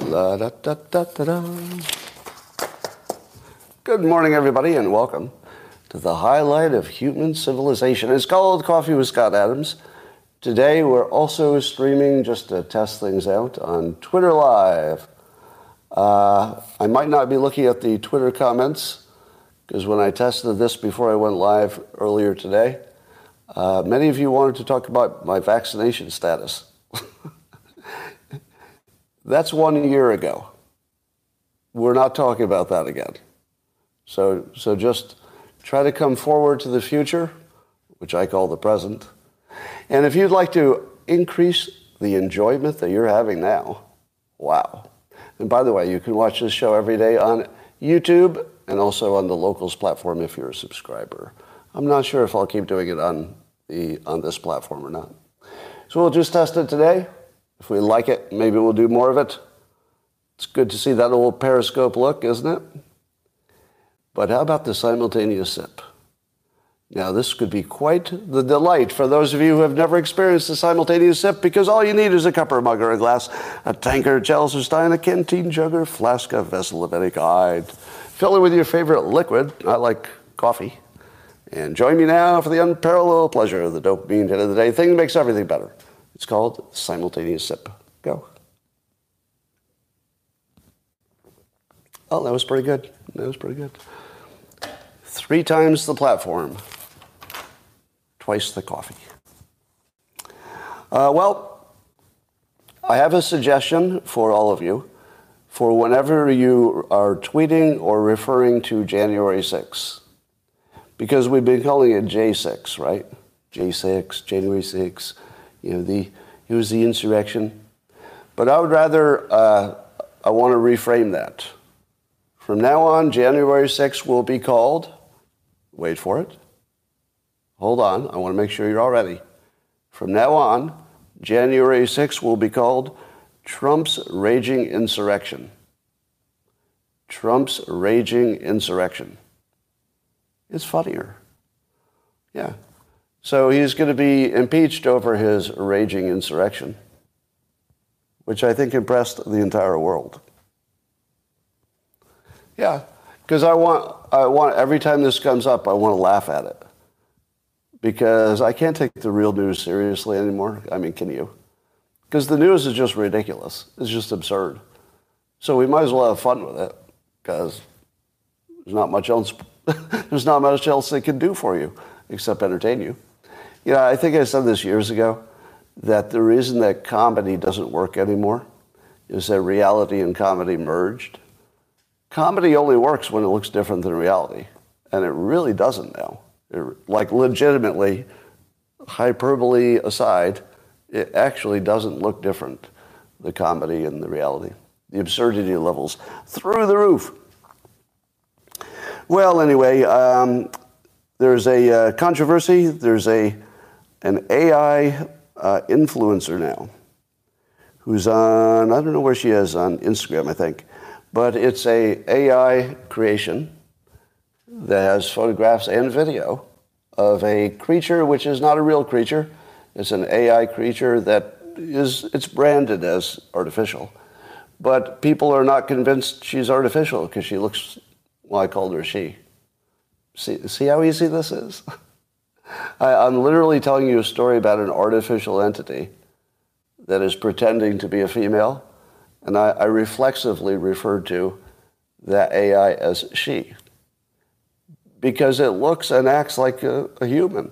La, da, da, da, da, da. Good morning, everybody, and welcome to the highlight of human civilization. It's called Coffee with Scott Adams. Today, we're also streaming just to test things out on Twitter Live. Uh, I might not be looking at the Twitter comments because when I tested this before I went live earlier today, uh, many of you wanted to talk about my vaccination status. That's one year ago. We're not talking about that again. So, so just try to come forward to the future, which I call the present. And if you'd like to increase the enjoyment that you're having now, wow. And by the way, you can watch this show every day on YouTube and also on the Locals platform if you're a subscriber. I'm not sure if I'll keep doing it on, the, on this platform or not. So we'll just test it today. If we like it, maybe we'll do more of it. It's good to see that old periscope look, isn't it? But how about the simultaneous sip? Now, this could be quite the delight for those of you who have never experienced a simultaneous sip because all you need is a cup or a mug or a glass, a tankard, chalice or stein, a canteen jug or flask, a vessel of any kind. Fill it with your favorite liquid, I like coffee. And join me now for the unparalleled pleasure of the dopamine hit of the day. Thing that makes everything better. It's called simultaneous sip. Go. Oh, that was pretty good. That was pretty good. Three times the platform, twice the coffee. Uh, well, I have a suggestion for all of you for whenever you are tweeting or referring to January 6th. Because we've been calling it J6, right? J6, January 6th you know, the, it was the insurrection. But I would rather, uh, I want to reframe that. From now on, January 6th will be called, wait for it. Hold on, I want to make sure you're all ready. From now on, January 6th will be called Trump's Raging Insurrection. Trump's Raging Insurrection. It's funnier. Yeah. So he's going to be impeached over his raging insurrection, which I think impressed the entire world. Yeah, because I want, I want every time this comes up, I want to laugh at it because I can't take the real news seriously anymore. I mean, can you? Because the news is just ridiculous. It's just absurd. So we might as well have fun with it because there's not much else. there's not much else they can do for you except entertain you. You know, I think I said this years ago that the reason that comedy doesn't work anymore is that reality and comedy merged. Comedy only works when it looks different than reality, and it really doesn't now. It, like, legitimately, hyperbole aside, it actually doesn't look different, the comedy and the reality. The absurdity levels through the roof. Well, anyway, um, there's a uh, controversy. There's a an AI uh, influencer now who's on, I don't know where she is, on Instagram, I think. But it's a AI creation that has photographs and video of a creature which is not a real creature. It's an AI creature that is, it's branded as artificial. But people are not convinced she's artificial because she looks, well, I called her she. See, see how easy this is? I, am literally telling you a story about an artificial entity that is pretending to be a female, and I, I reflexively referred to that AI as she because it looks and acts like a, a human.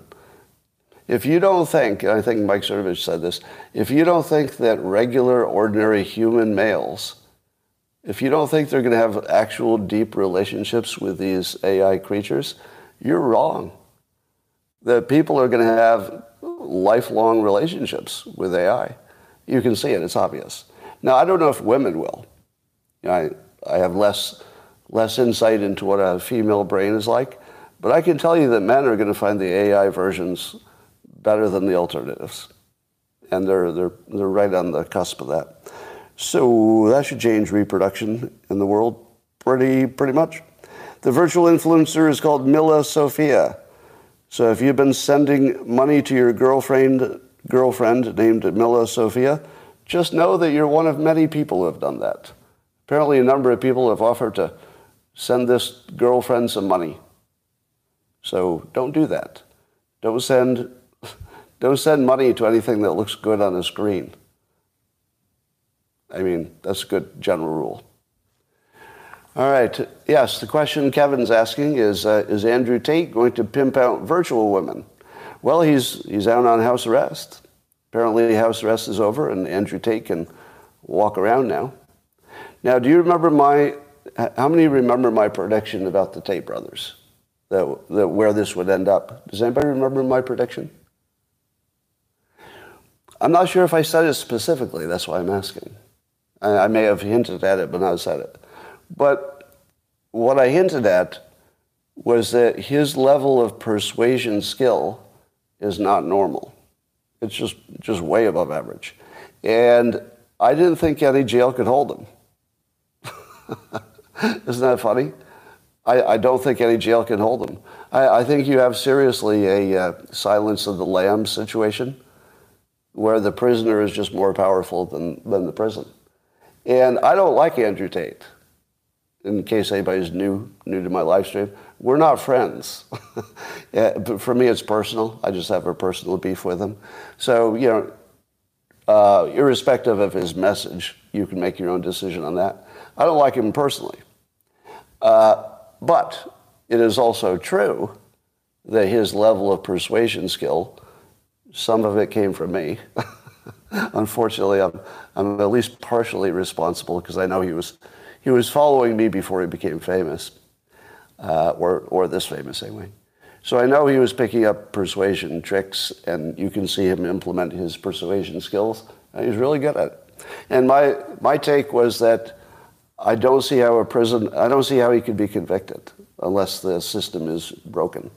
If you don't think, I think Mike Cernovich said this, if you don't think that regular, ordinary human males, if you don't think they're going to have actual deep relationships with these AI creatures, you're wrong that people are going to have lifelong relationships with AI. You can see it, it's obvious. Now, I don't know if women will. I, I have less, less insight into what a female brain is like, but I can tell you that men are going to find the AI versions better than the alternatives. And they're, they're, they're right on the cusp of that. So that should change reproduction in the world pretty, pretty much. The virtual influencer is called Milla Sofia. So if you've been sending money to your girlfriend, girlfriend named Milla Sofia, just know that you're one of many people who have done that. Apparently, a number of people have offered to send this girlfriend some money. So don't do that. Don't send, don't send money to anything that looks good on a screen. I mean, that's a good general rule. All right. Yes, the question Kevin's asking is uh, Is Andrew Tate going to pimp out virtual women? Well, he's, he's out on house arrest. Apparently, house arrest is over, and Andrew Tate can walk around now. Now, do you remember my, how many remember my prediction about the Tate brothers? That, that where this would end up? Does anybody remember my prediction? I'm not sure if I said it specifically, that's why I'm asking. I, I may have hinted at it, but not said it. But what I hinted at was that his level of persuasion skill is not normal. It's just, just way above average. And I didn't think any jail could hold him. Isn't that funny? I, I, don't think any jail can hold him. I, I think you have seriously a uh, silence of the lambs situation where the prisoner is just more powerful than, than the prison. And I don't like Andrew Tate. In case anybody's new new to my live stream, we're not friends. yeah, but for me, it's personal. I just have a personal beef with him. So you know, uh, irrespective of his message, you can make your own decision on that. I don't like him personally, uh, but it is also true that his level of persuasion skill, some of it came from me. Unfortunately, I'm, I'm at least partially responsible because I know he was, he was following me before he became famous, uh, or, or this famous anyway. So I know he was picking up persuasion tricks, and you can see him implement his persuasion skills. He's really good at it. And my, my take was that I don't see how a prison, I don't see how he could be convicted unless the system is broken.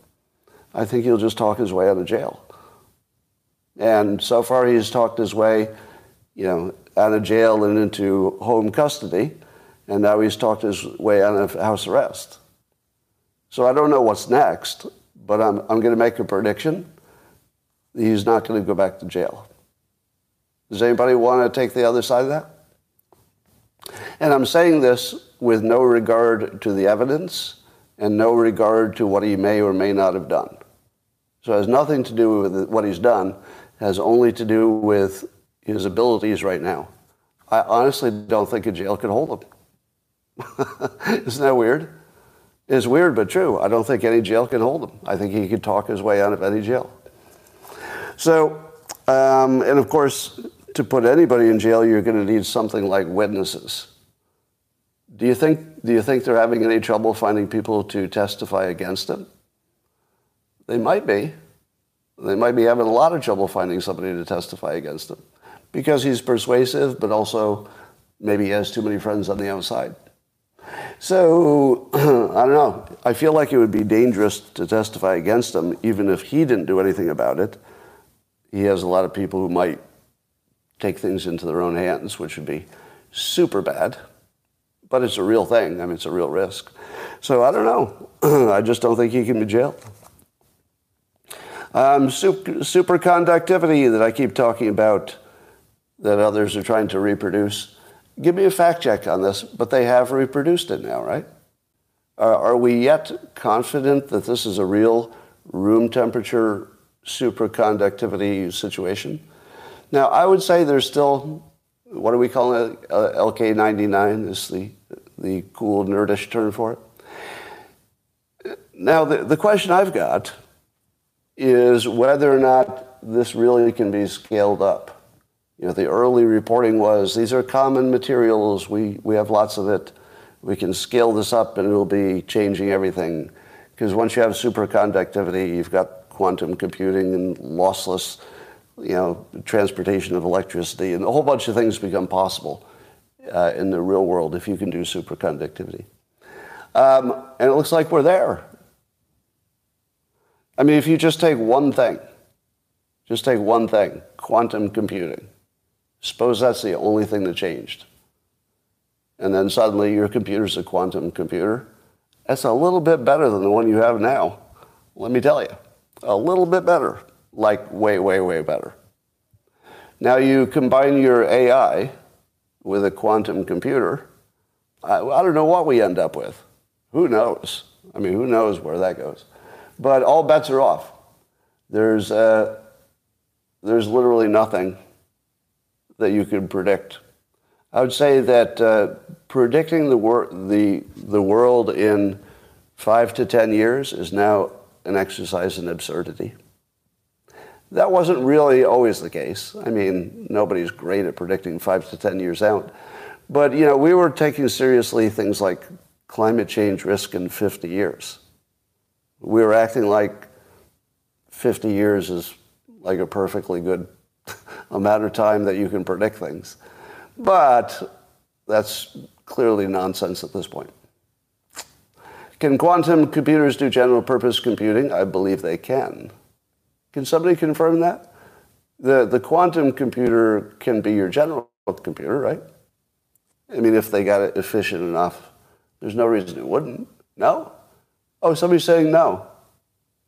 I think he'll just talk his way out of jail. And so far, he's talked his way, you know, out of jail and into home custody, and now he's talked his way out of house arrest. So I don't know what's next, but I'm, I'm going to make a prediction. He's not going to go back to jail. Does anybody want to take the other side of that? And I'm saying this with no regard to the evidence and no regard to what he may or may not have done. So it has nothing to do with what he's done has only to do with his abilities right now. I honestly don't think a jail could hold him. Isn't that weird? It's weird but true. I don't think any jail can hold him. I think he could talk his way out of any jail. So, um, and of course, to put anybody in jail, you're going to need something like witnesses. Do you think, do you think they're having any trouble finding people to testify against him? They might be. They might be having a lot of trouble finding somebody to testify against him because he's persuasive, but also maybe he has too many friends on the outside. So, I don't know. I feel like it would be dangerous to testify against him, even if he didn't do anything about it. He has a lot of people who might take things into their own hands, which would be super bad. But it's a real thing. I mean, it's a real risk. So I don't know. I just don't think he can be jailed. Um, super, superconductivity that I keep talking about that others are trying to reproduce. Give me a fact check on this, but they have reproduced it now, right? Are, are we yet confident that this is a real room temperature superconductivity situation? Now, I would say there's still, what do we call it? Uh, LK99 is the, the cool, nerdish term for it. Now, the, the question I've got is whether or not this really can be scaled up. You know, the early reporting was these are common materials. We, we have lots of it. We can scale this up and it'll be changing everything. Because once you have superconductivity, you've got quantum computing and lossless, you know, transportation of electricity, and a whole bunch of things become possible uh, in the real world if you can do superconductivity. Um, and it looks like we're there. I mean, if you just take one thing, just take one thing, quantum computing. Suppose that's the only thing that changed. And then suddenly your computer's a quantum computer. That's a little bit better than the one you have now. Let me tell you, a little bit better, like way, way, way better. Now you combine your AI with a quantum computer. I, I don't know what we end up with. Who knows? I mean, who knows where that goes? But all bets are off. There's, uh, there's literally nothing that you can predict. I would say that uh, predicting the, wor- the, the world in five to ten years is now an exercise in absurdity. That wasn't really always the case. I mean, nobody's great at predicting five to ten years out. But, you know, we were taking seriously things like climate change risk in 50 years. We were acting like 50 years is like a perfectly good amount of time that you can predict things. But that's clearly nonsense at this point. Can quantum computers do general purpose computing? I believe they can. Can somebody confirm that? The, the quantum computer can be your general computer, right? I mean, if they got it efficient enough, there's no reason it wouldn't. No? Oh, somebody's saying no.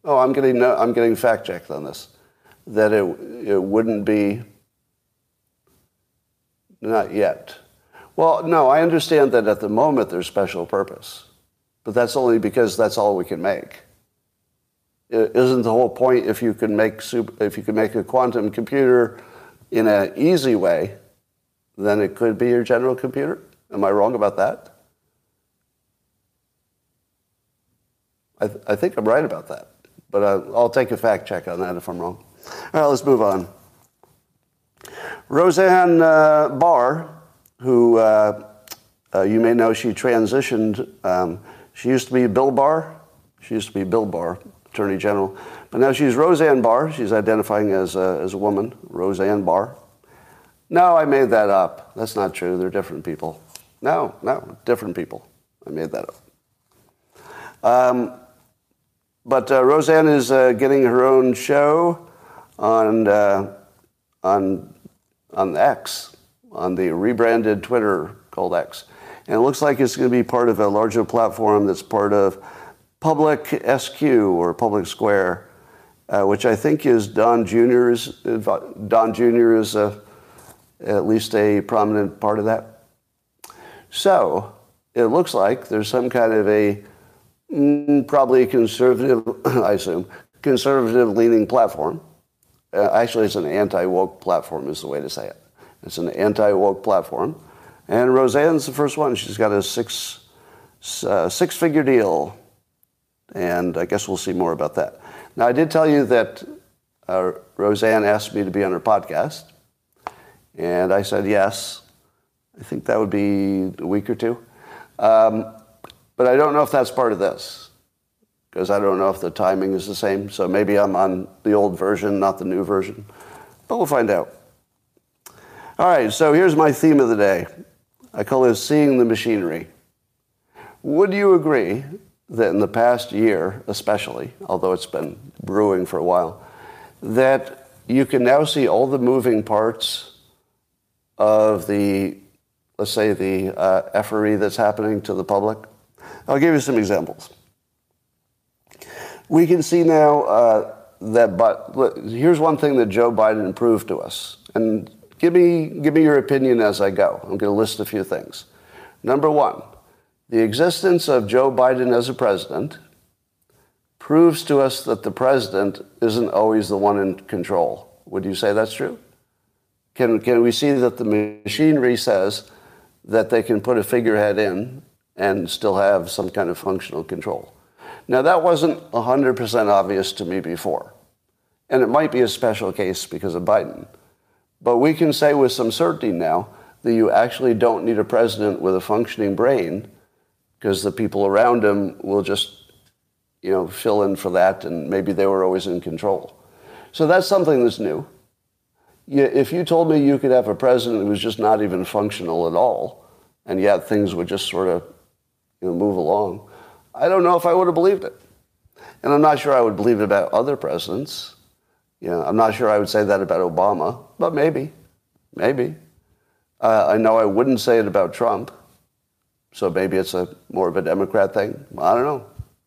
Oh, I'm getting, no, I'm getting fact checked on this. That it, it wouldn't be, not yet. Well, no, I understand that at the moment there's special purpose, but that's only because that's all we can make. Isn't the whole point if you can make super, if you can make a quantum computer in an easy way, then it could be your general computer? Am I wrong about that? I, th- I think I'm right about that, but uh, I'll take a fact check on that if I'm wrong. All right, let's move on. Roseanne uh, Barr, who uh, uh, you may know, she transitioned. Um, she used to be Bill Barr. She used to be Bill Barr, Attorney General. But now she's Roseanne Barr. She's identifying as a, as a woman, Roseanne Barr. No, I made that up. That's not true. They're different people. No, no, different people. I made that up. Um, but uh, Roseanne is uh, getting her own show on, uh, on, on X, on the rebranded Twitter called X. And it looks like it's going to be part of a larger platform that's part of Public SQ or Public Square, uh, which I think is Don Jr.'s, Don Jr. is a, at least a prominent part of that. So it looks like there's some kind of a mm, probably conservative, I assume, conservative leaning platform. Uh, actually, it's an anti woke platform, is the way to say it. It's an anti woke platform. And Roseanne's the first one. She's got a six, uh, six figure deal and I guess we'll see more about that. Now, I did tell you that uh, Roseanne asked me to be on her podcast, and I said yes. I think that would be a week or two. Um, but I don't know if that's part of this, because I don't know if the timing is the same. So maybe I'm on the old version, not the new version. But we'll find out. All right, so here's my theme of the day. I call it Seeing the Machinery. Would you agree that in the past year, especially, although it's been brewing for a while, that you can now see all the moving parts of the, let's say, the uh, effery that's happening to the public. I'll give you some examples. We can see now uh, that, but here's one thing that Joe Biden proved to us, and give me give me your opinion as I go. I'm going to list a few things. Number one, the existence of Joe Biden as a president proves to us that the president isn't always the one in control. Would you say that's true? Can, can we see that the machinery says that they can put a figurehead in and still have some kind of functional control? Now, that wasn't 100% obvious to me before. And it might be a special case because of Biden. But we can say with some certainty now that you actually don't need a president with a functioning brain because the people around him will just, you know, fill in for that, and maybe they were always in control. So that's something that's new. If you told me you could have a president who was just not even functional at all, and yet things would just sort of you know, move along, I don't know if I would have believed it. And I'm not sure I would believe it about other presidents. You know, I'm not sure I would say that about Obama, but maybe, maybe. Uh, I know I wouldn't say it about Trump. So maybe it's a more of a Democrat thing. I don't know.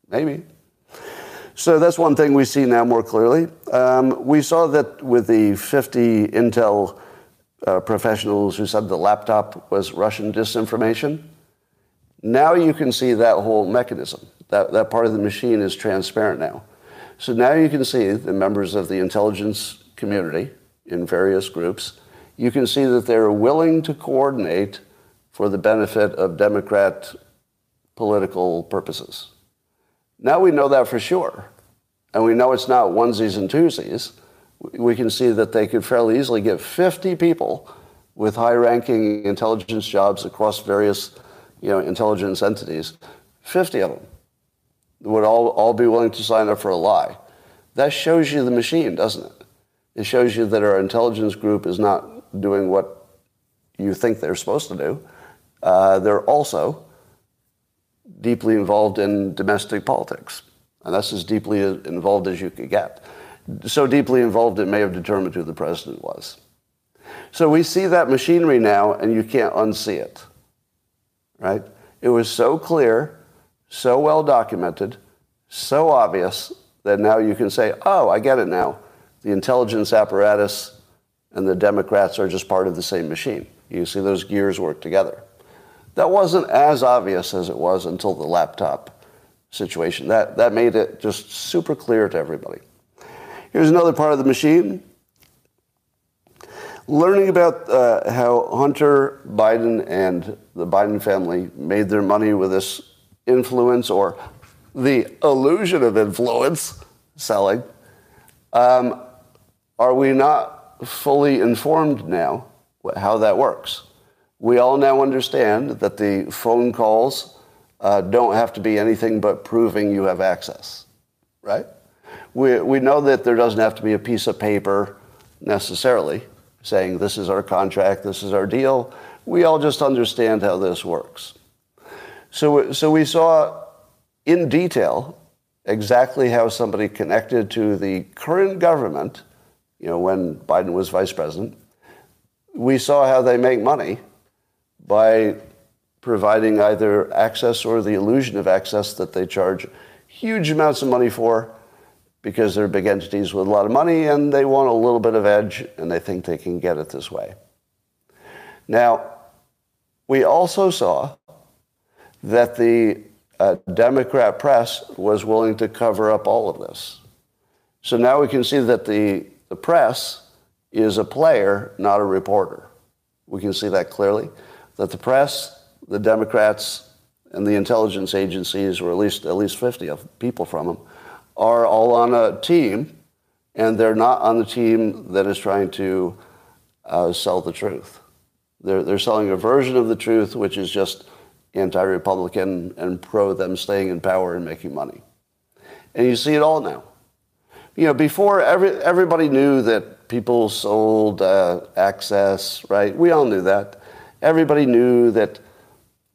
Maybe. So that's one thing we see now more clearly. Um, we saw that with the 50 Intel uh, professionals who said the laptop was Russian disinformation. Now you can see that whole mechanism. That, that part of the machine is transparent now. So now you can see the members of the intelligence community in various groups. You can see that they're willing to coordinate for the benefit of Democrat political purposes. Now we know that for sure. And we know it's not onesies and twosies. We can see that they could fairly easily get 50 people with high ranking intelligence jobs across various you know, intelligence entities, 50 of them would all, all be willing to sign up for a lie. That shows you the machine, doesn't it? It shows you that our intelligence group is not doing what you think they're supposed to do. Uh, they're also deeply involved in domestic politics. And that's as deeply involved as you could get. So deeply involved, it may have determined who the president was. So we see that machinery now, and you can't unsee it. Right? It was so clear, so well documented, so obvious that now you can say, oh, I get it now. The intelligence apparatus and the Democrats are just part of the same machine. You see those gears work together. That wasn't as obvious as it was until the laptop situation. That, that made it just super clear to everybody. Here's another part of the machine. Learning about uh, how Hunter Biden and the Biden family made their money with this influence or the illusion of influence selling, um, are we not fully informed now how that works? We all now understand that the phone calls uh, don't have to be anything but proving you have access, right? We, we know that there doesn't have to be a piece of paper necessarily saying this is our contract, this is our deal. We all just understand how this works. So, so we saw in detail exactly how somebody connected to the current government, you know, when Biden was vice president, we saw how they make money by providing either access or the illusion of access that they charge huge amounts of money for because they're big entities with a lot of money and they want a little bit of edge and they think they can get it this way. Now, we also saw that the uh, Democrat press was willing to cover up all of this. So now we can see that the, the press is a player, not a reporter. We can see that clearly that the press, the Democrats, and the intelligence agencies, or at least at least 50 of people from them, are all on a team, and they're not on the team that is trying to uh, sell the truth. They're, they're selling a version of the truth, which is just anti-Republican and pro them staying in power and making money. And you see it all now. You know, before every, everybody knew that people sold uh, access, right? We all knew that. Everybody knew that,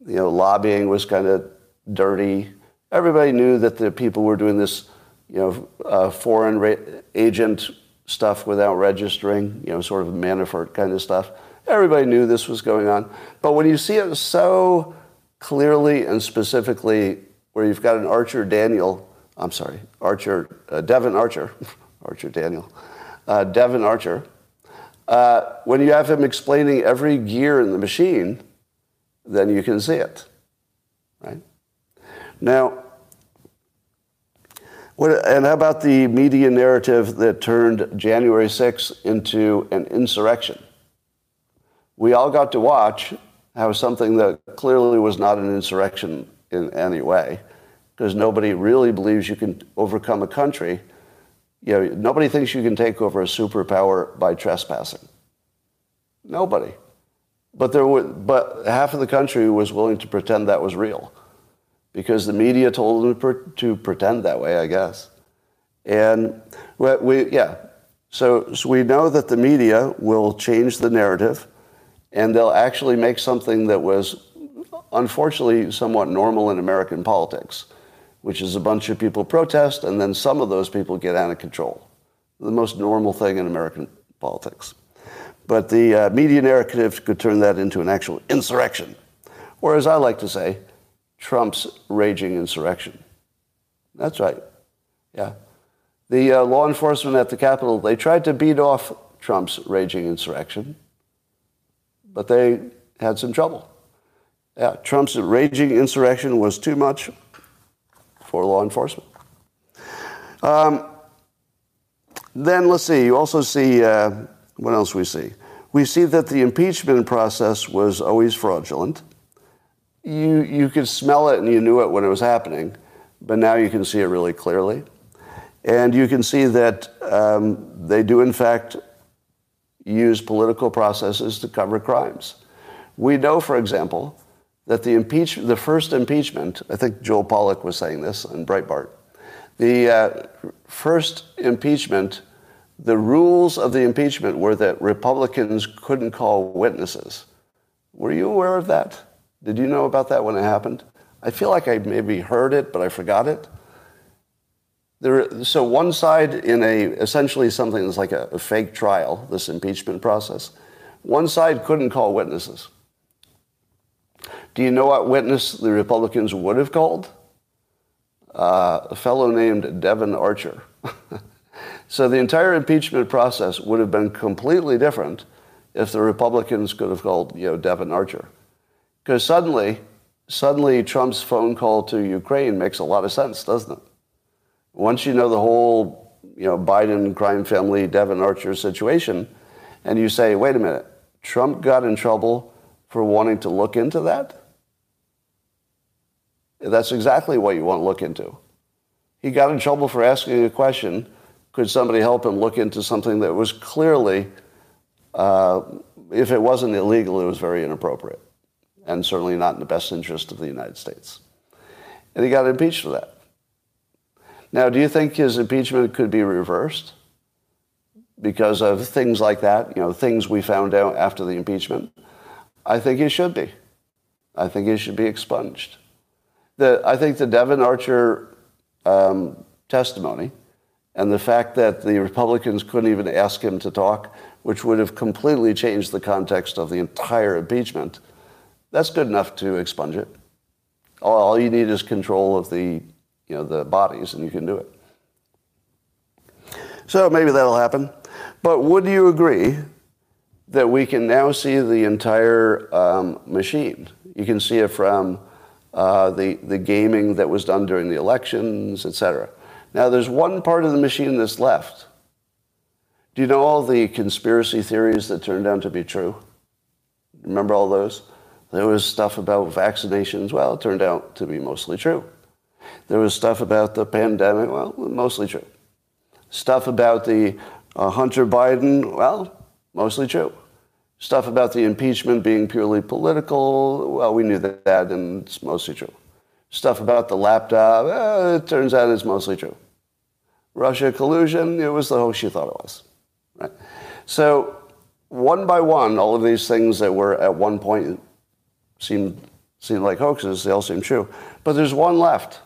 you know, lobbying was kind of dirty. Everybody knew that the people were doing this, you know, uh, foreign ra- agent stuff without registering, you know, sort of Manafort kind of stuff. Everybody knew this was going on. But when you see it so clearly and specifically, where you've got an Archer Daniel, I'm sorry, Archer, uh, Devon Archer, Archer Daniel, uh, Devon Archer, uh, when you have him explaining every gear in the machine, then you can see it, right? Now, what, and how about the media narrative that turned January 6th into an insurrection? We all got to watch how something that clearly was not an insurrection in any way, because nobody really believes you can overcome a country you know, nobody thinks you can take over a superpower by trespassing. Nobody. But, there were, but half of the country was willing to pretend that was real because the media told them to, pretend that way, I guess. And we, yeah, so, so we know that the media will change the narrative and they'll actually make something that was unfortunately somewhat normal in American politics which is a bunch of people protest, and then some of those people get out of control. The most normal thing in American politics. But the uh, media narrative could turn that into an actual insurrection, or as I like to say, Trump's raging insurrection. That's right. Yeah. The uh, law enforcement at the Capitol, they tried to beat off Trump's raging insurrection. but they had some trouble. Yeah, Trump's raging insurrection was too much for law enforcement. Um, then let's see, you also see, uh, what else we see? We see that the impeachment process was always fraudulent. You, you could smell it and you knew it when it was happening, but now you can see it really clearly. And you can see that um, they do, in fact, use political processes to cover crimes. We know, for example, that the, impeach- the first impeachment, I think Joel Pollak was saying this in Breitbart, the uh, first impeachment, the rules of the impeachment were that Republicans couldn't call witnesses. Were you aware of that? Did you know about that when it happened? I feel like I maybe heard it, but I forgot it. There, so one side in a essentially something that's like a, a fake trial, this impeachment process, one side couldn't call witnesses. Do you know what witness the Republicans would have called? Uh, a fellow named Devon Archer. so the entire impeachment process would have been completely different if the Republicans could have called, you know, Devon Archer. Because suddenly, suddenly Trump's phone call to Ukraine makes a lot of sense, doesn't it? Once you know the whole, you know, Biden crime family, Devon Archer situation, and you say, wait a minute, Trump got in trouble for wanting to look into that? That's exactly what you want to look into. He got in trouble for asking a question. Could somebody help him look into something that was clearly, uh, if it wasn't illegal, it was very inappropriate and certainly not in the best interest of the United States. And he got impeached for that. Now, do you think his impeachment could be reversed because of things like that, you know, things we found out after the impeachment? I think he should be. I think he should be expunged. The, I think the Devon Archer um, testimony and the fact that the Republicans couldn't even ask him to talk, which would have completely changed the context of the entire impeachment, that's good enough to expunge it. All, all you need is control of the, you know, the bodies, and you can do it. So maybe that'll happen. But would you agree that we can now see the entire um, machine? You can see it from uh, the, the gaming that was done during the elections, etc. Now, there's one part of the machine that's left. Do you know all the conspiracy theories that turned out to be true? Remember all those? There was stuff about vaccinations. Well, it turned out to be mostly true. There was stuff about the pandemic. Well, mostly true. Stuff about the uh, Hunter Biden. Well, mostly true. Stuff about the impeachment being purely political. Well, we knew that, and it's mostly true. Stuff about the laptop. Eh, it turns out it's mostly true. Russia collusion. It was the hoax you thought it was. Right. So one by one, all of these things that were at one point seem, seem like hoaxes. They all seem true. But there's one left.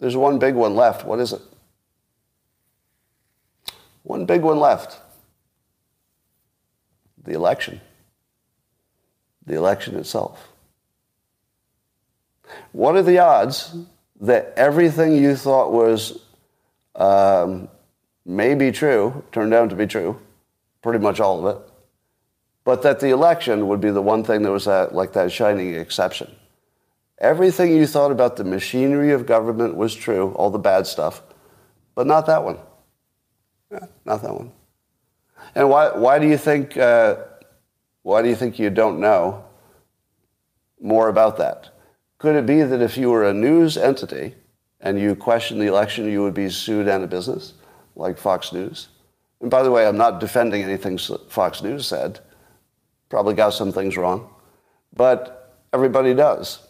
There's one big one left. What is it? One big one left. The election. The election itself. What are the odds that everything you thought was um, maybe true turned out to be true? Pretty much all of it but that the election would be the one thing that was that, like that shining exception. Everything you thought about the machinery of government was true, all the bad stuff, but not that one. Yeah, not that one. And why, why do you think uh, why do you think you don't know more about that? Could it be that if you were a news entity and you questioned the election, you would be sued out of business, like Fox News? And by the way, I'm not defending anything Fox News said. Probably got some things wrong. But everybody does,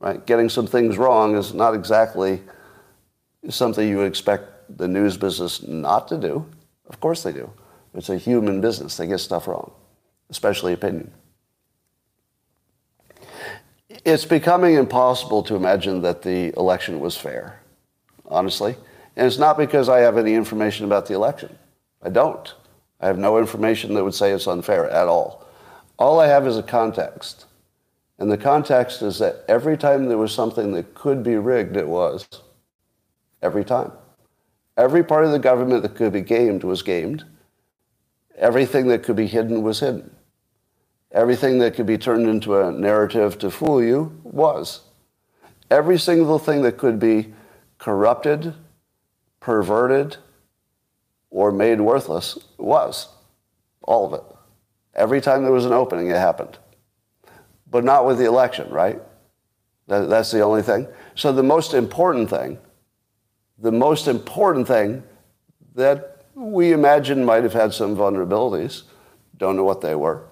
right? Getting some things wrong is not exactly something you would expect the news business not to do. Of course they do. It's a human business. They get stuff wrong, especially opinion. It's becoming impossible to imagine that the election was fair, honestly. And it's not because I have any information about the election. I don't. I have no information that would say it's unfair at all. All I have is a context. And the context is that every time there was something that could be rigged, it was. Every time. Every part of the government that could be gamed was gamed. Everything that could be hidden was hidden. Everything that could be turned into a narrative to fool you was. Every single thing that could be corrupted, perverted, or made worthless was. All of it. Every time there was an opening, it happened. But not with the election, right? That, that's the only thing. So the most important thing, the most important thing that we imagine might have had some vulnerabilities, don't know what they were,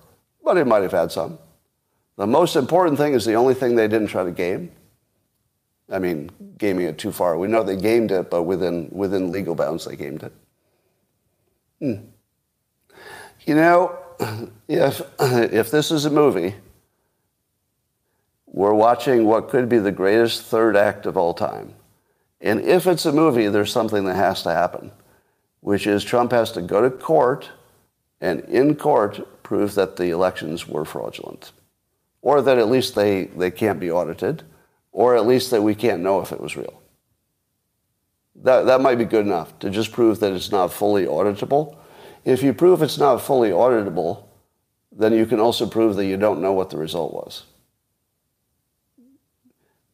but it might have had some. The most important thing is the only thing they didn't try to game. I mean, gaming it too far. We know they gamed it, but within, within legal bounds, they gamed it. Hmm. You know, if, if this is a movie, we're watching what could be the greatest third act of all time. And if it's a movie, there's something that has to happen, which is Trump has to go to court and in court prove that the elections were fraudulent, or that at least they, they can't be audited, or at least that we can't know if it was real. That, that might be good enough to just prove that it's not fully auditable. If you prove it's not fully auditable, then you can also prove that you don't know what the result was.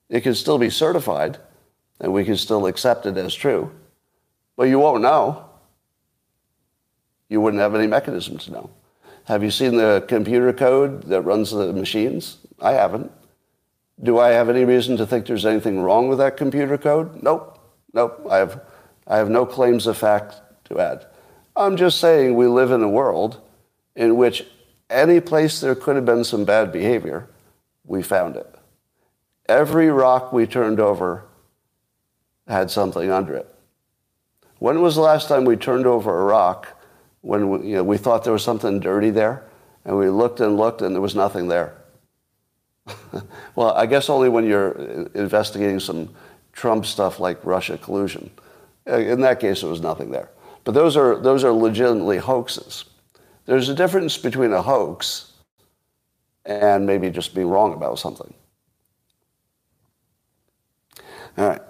It can still be certified, and we can still accept it as true, but you won't know. You wouldn't have any mechanism to know. Have you seen the computer code that runs the machines? I haven't. Do I have any reason to think there's anything wrong with that computer code? Nope. Nope. I have, I have no claims of fact to add. I'm just saying we live in a world in which any place there could have been some bad behavior, we found it. Every rock we turned over had something under it. When was the last time we turned over a rock when we, you know, we thought there was something dirty there? And we looked and looked and there was nothing there. well, I guess only when you're investigating some Trump stuff like Russia collusion. Uh, in that case, there was nothing there. But those are, those are legitimately hoaxes. There's a difference between a hoax and maybe just being wrong about something. All right.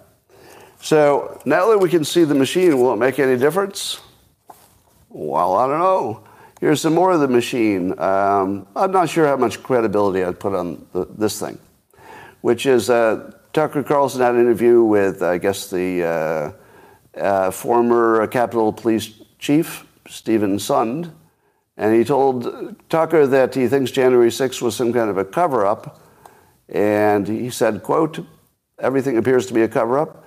So now that we can see the machine, will it make any difference? Well, I don't know. Here's some more of the machine. Um, I'm not sure how much credibility I'd put on the, this thing, which is uh, Tucker Carlson had an interview with, I guess, the uh, uh, former Capitol Police Chief, Steven Sund, and he told Tucker that he thinks January 6th was some kind of a cover up. And he said, quote, everything appears to be a cover up.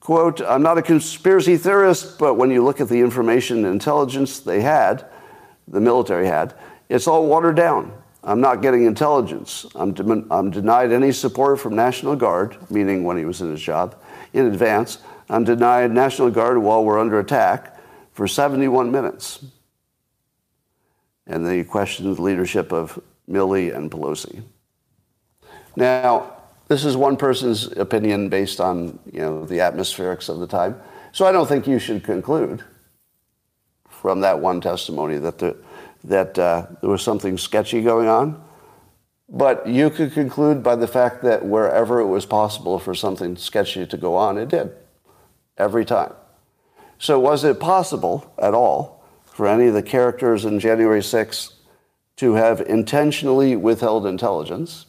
Quote, I'm not a conspiracy theorist, but when you look at the information and intelligence they had, the military had, it's all watered down. I'm not getting intelligence. I'm, de- I'm denied any support from National Guard, meaning when he was in his job, in advance. I'm denied National Guard while we're under attack for 71 minutes. And they questioned the leadership of Milley and Pelosi. Now, this is one person's opinion based on you know, the atmospherics of the time. So I don't think you should conclude from that one testimony that, the, that uh, there was something sketchy going on. But you could conclude by the fact that wherever it was possible for something sketchy to go on, it did, every time. So was it possible at all for any of the characters in January 6 to have intentionally withheld intelligence?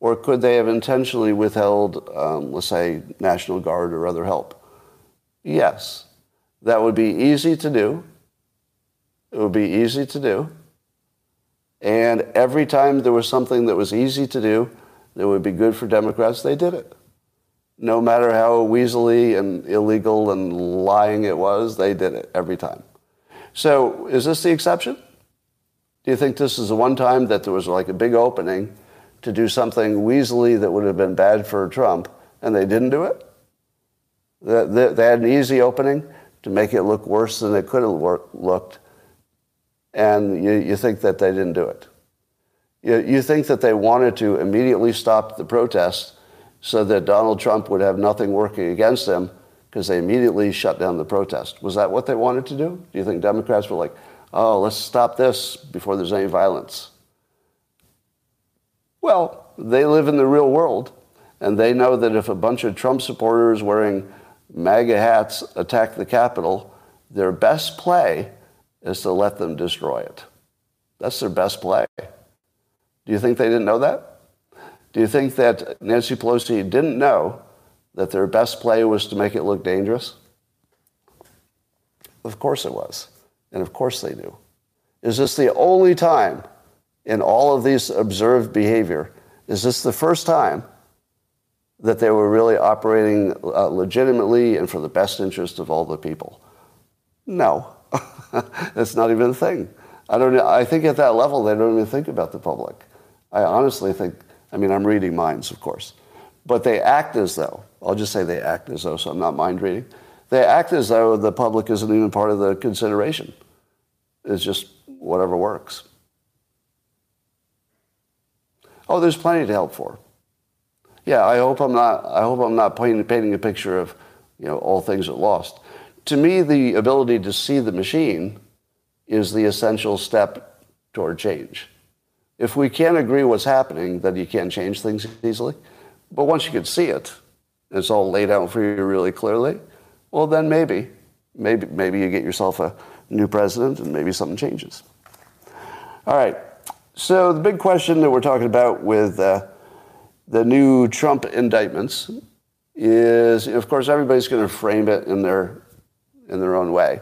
Or could they have intentionally withheld, um, let's say, National Guard or other help? Yes. That would be easy to do. It would be easy to do. And every time there was something that was easy to do that would be good for Democrats, they did it. No matter how weaselly and illegal and lying it was, they did it every time. So is this the exception? Do you think this is the one time that there was like a big opening to do something weaselly that would have been bad for Trump and they didn't do it? They had an easy opening to make it look worse than it could have looked and you, think that they didn't do it. You, you think that they wanted to immediately stop the protest so that Donald Trump would have nothing working against him because they immediately shut down the protest. Was that what they wanted to do? Do you think Democrats were like, oh, let's stop this before there's any violence? Well, they live in the real world, and they know that if a bunch of Trump supporters wearing MAGA hats attack the Capitol, their best play is to let them destroy it. That's their best play. Do you think they didn't know that? Do you think that Nancy Pelosi didn't know that their best play was to make it look dangerous? Of course it was. And of course they knew. Is this the only time in all of these observed behavior, is this the first time that they were really operating uh, legitimately and for the best interest of all the people? No. That's not even a thing. I don't I think at that level they don't even think about the public. I honestly think I mean I'm reading minds, of course. But they act as though, I'll just say they act as though, so I'm not mind reading. They act as though the public isn't even part of the consideration. It's just whatever works. Oh, there's plenty to help for. Yeah, I hope I'm not. I hope I'm not painting, painting a picture of, you know, all things are lost. To me, the ability to see the machine is the essential step toward change. If we can't agree what's happening, then you can't change things easily. But once you can see it, it's all laid out for you really clearly, well, then maybe, maybe, maybe you get yourself a new president and maybe something changes. All right. So the big question that we're talking about with uh, the new Trump indictments is, of course, everybody's going to frame it in their in their own way.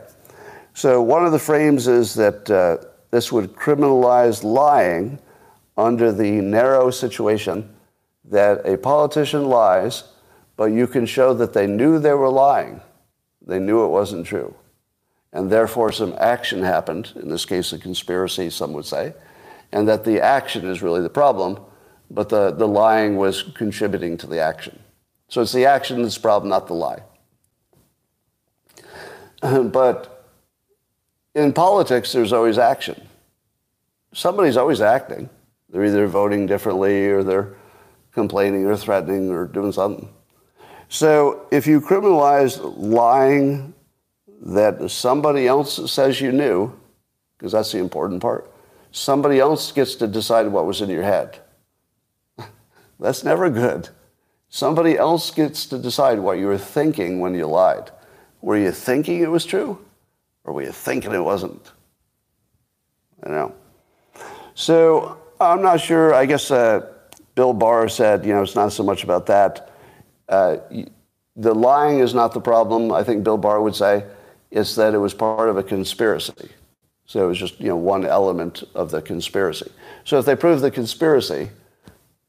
So one of the frames is that uh, this would criminalize lying under the narrow situation that a politician lies, but you can show that they knew they were lying. They knew it wasn't true. And therefore, some action happened, in this case, a conspiracy, some would say, and that the action is really the problem, but the, the lying was contributing to the action. So it's the action that's the problem, not the lie. but in politics, there's always action. Somebody's always acting. They're either voting differently or they're complaining or threatening or doing something. So if you criminalize lying that somebody else says you knew, because that's the important part, somebody else gets to decide what was in your head. that's never good. Somebody else gets to decide what you were thinking when you lied. Were you thinking it was true? Or were you thinking it wasn't? I know. So I'm not sure. I guess uh, Bill Barr said, you know, it's not so much about that. Uh, the lying is not the problem. I think Bill Barr would say it's that it was part of a conspiracy. So it was just, you know, one element of the conspiracy. So if they prove the conspiracy,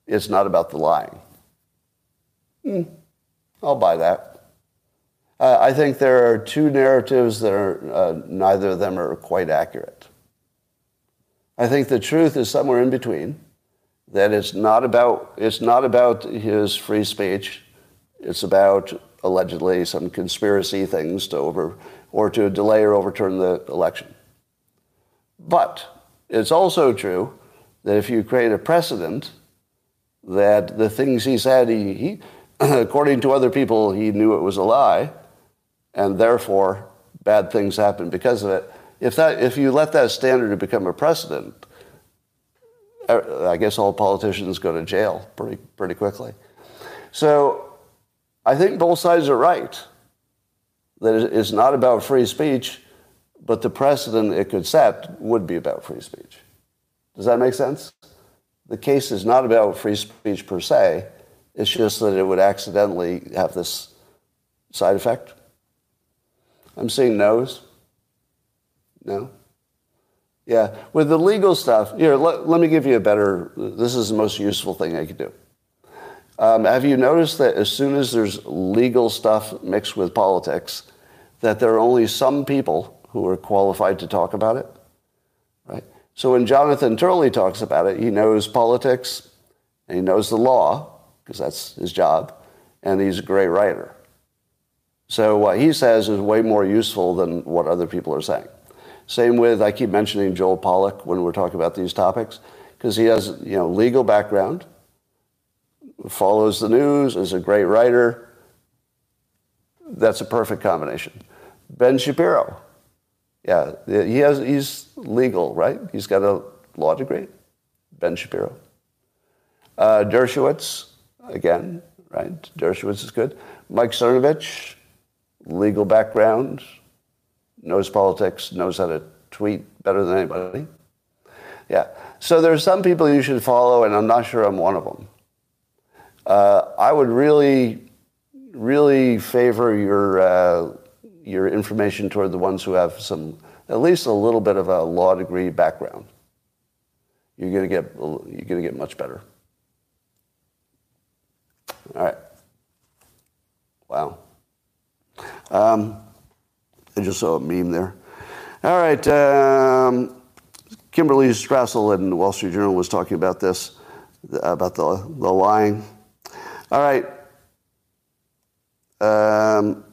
it's not about the lying. Hmm, I'll buy that. Uh, I think there are two narratives that are, uh, neither of them are quite accurate. I think the truth is somewhere in between, that it's not about, it's not about his free speech, it's about allegedly some conspiracy things to over, or to delay or overturn the election. But it's also true that if you create a precedent that the things he said, he, he according to other people, he knew it was a lie, and therefore bad things happen because of it. If that, if you let that standard become a precedent, uh, I guess all politicians go to jail pretty pretty quickly. So I think both sides are right. That it's not about free speech, but the precedent it could set would be about free speech. Does that make sense? The case is not about free speech per se. It's just that it would accidentally have this side effect. I'm seeing no's. No? Yeah. With the legal stuff, here, let, let me give you a better, this is the most useful thing I could do. Um, have you noticed that as soon as there's legal stuff mixed with politics, that there are only some people who are qualified to talk about it? Right? So when Jonathan Turley talks about it, he knows politics and he knows the law, because that's his job, and he's a great writer. So what he says is way more useful than what other people are saying. Same with, I keep mentioning Joel Pollak when we're talking about these topics, because he has, you know, legal background, follows the news, is a great writer. That's a perfect combination. Ben Shapiro. Yeah, he has, he's legal, right? He's got a law degree. Ben Shapiro. Uh, Dershowitz, again, right? Dershowitz is good. Mike Cernovich, legal background, knows politics, knows how to tweet better than anybody. Yeah. So there's some people you should follow, and I'm not sure I'm one of them. Uh, I would really, really favor your uh, your information toward the ones who have some, at least a little bit of a law degree background. You're gonna get you're gonna get much better. All right. Wow. Um, I just saw a meme there. All right. Um, Kimberley Strassel in the Wall Street Journal was talking about this, about the, the lying. All right. Um,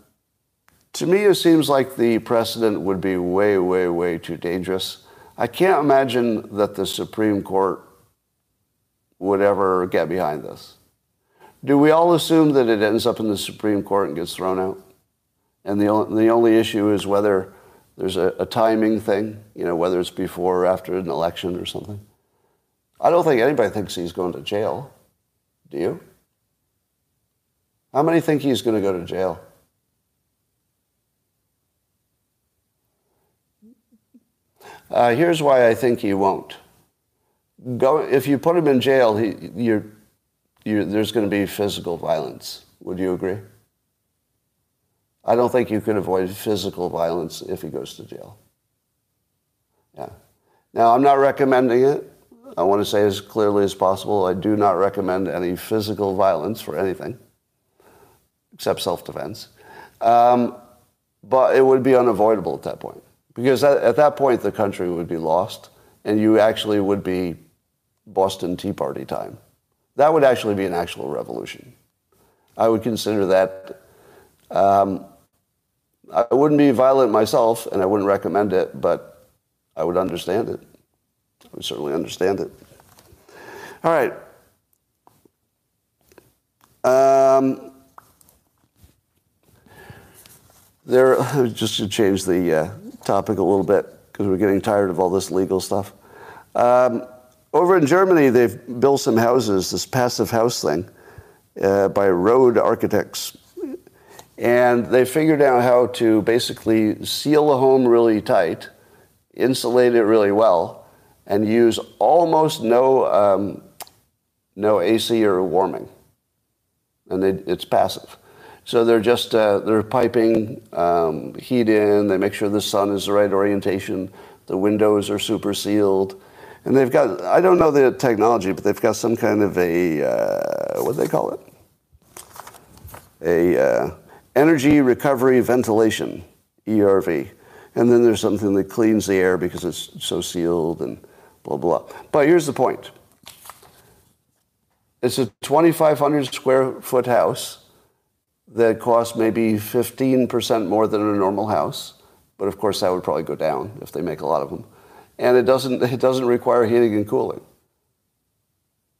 to me, it seems like the precedent would be way, way, way too dangerous. I can't imagine that the Supreme Court would ever get behind this. Do we all assume that it ends up in the Supreme Court and gets thrown out? And the, the only issue is whether there's a, a timing thing, you know, whether it's before or after an election or something. I don't think anybody thinks he's going to jail. Do you? How many think he's going to go to jail? Uh, here's why I think he won't. Go, if you put him in jail, he, you're, you're, there's going to be physical violence. Would you agree? I don't think you can avoid physical violence if he goes to jail. Yeah. Now, I'm not recommending it. I want to say as clearly as possible, I do not recommend any physical violence for anything except self-defense. Um, but it would be unavoidable at that point. Because at that point, the country would be lost, and you actually would be Boston Tea Party time. That would actually be an actual revolution. I would consider that um, I wouldn't be violent myself, and I wouldn't recommend it, but I would understand it. I would certainly understand it. All right. Um, there, just to change the uh, topic a little bit, because we're getting tired of all this legal stuff. Um, over in Germany, they've built some houses, this passive house thing, uh, by road architects and they figured out how to basically seal a home really tight, insulate it really well, and use almost no, um, no AC or warming. And they, it's passive. So they're just uh, they're piping um, heat in. They make sure the sun is the right orientation. The windows are super sealed, and they've got I don't know the technology, but they've got some kind of a uh, what do they call it? A uh, energy recovery ventilation, ERV. And then there's something that cleans the air because it's so sealed and blah, blah. But here's the point. It's a 2,500 square foot house that costs maybe 15% more than a normal house. But of course, that would probably go down if they make a lot of them. And it doesn't, it doesn't require heating and cooling.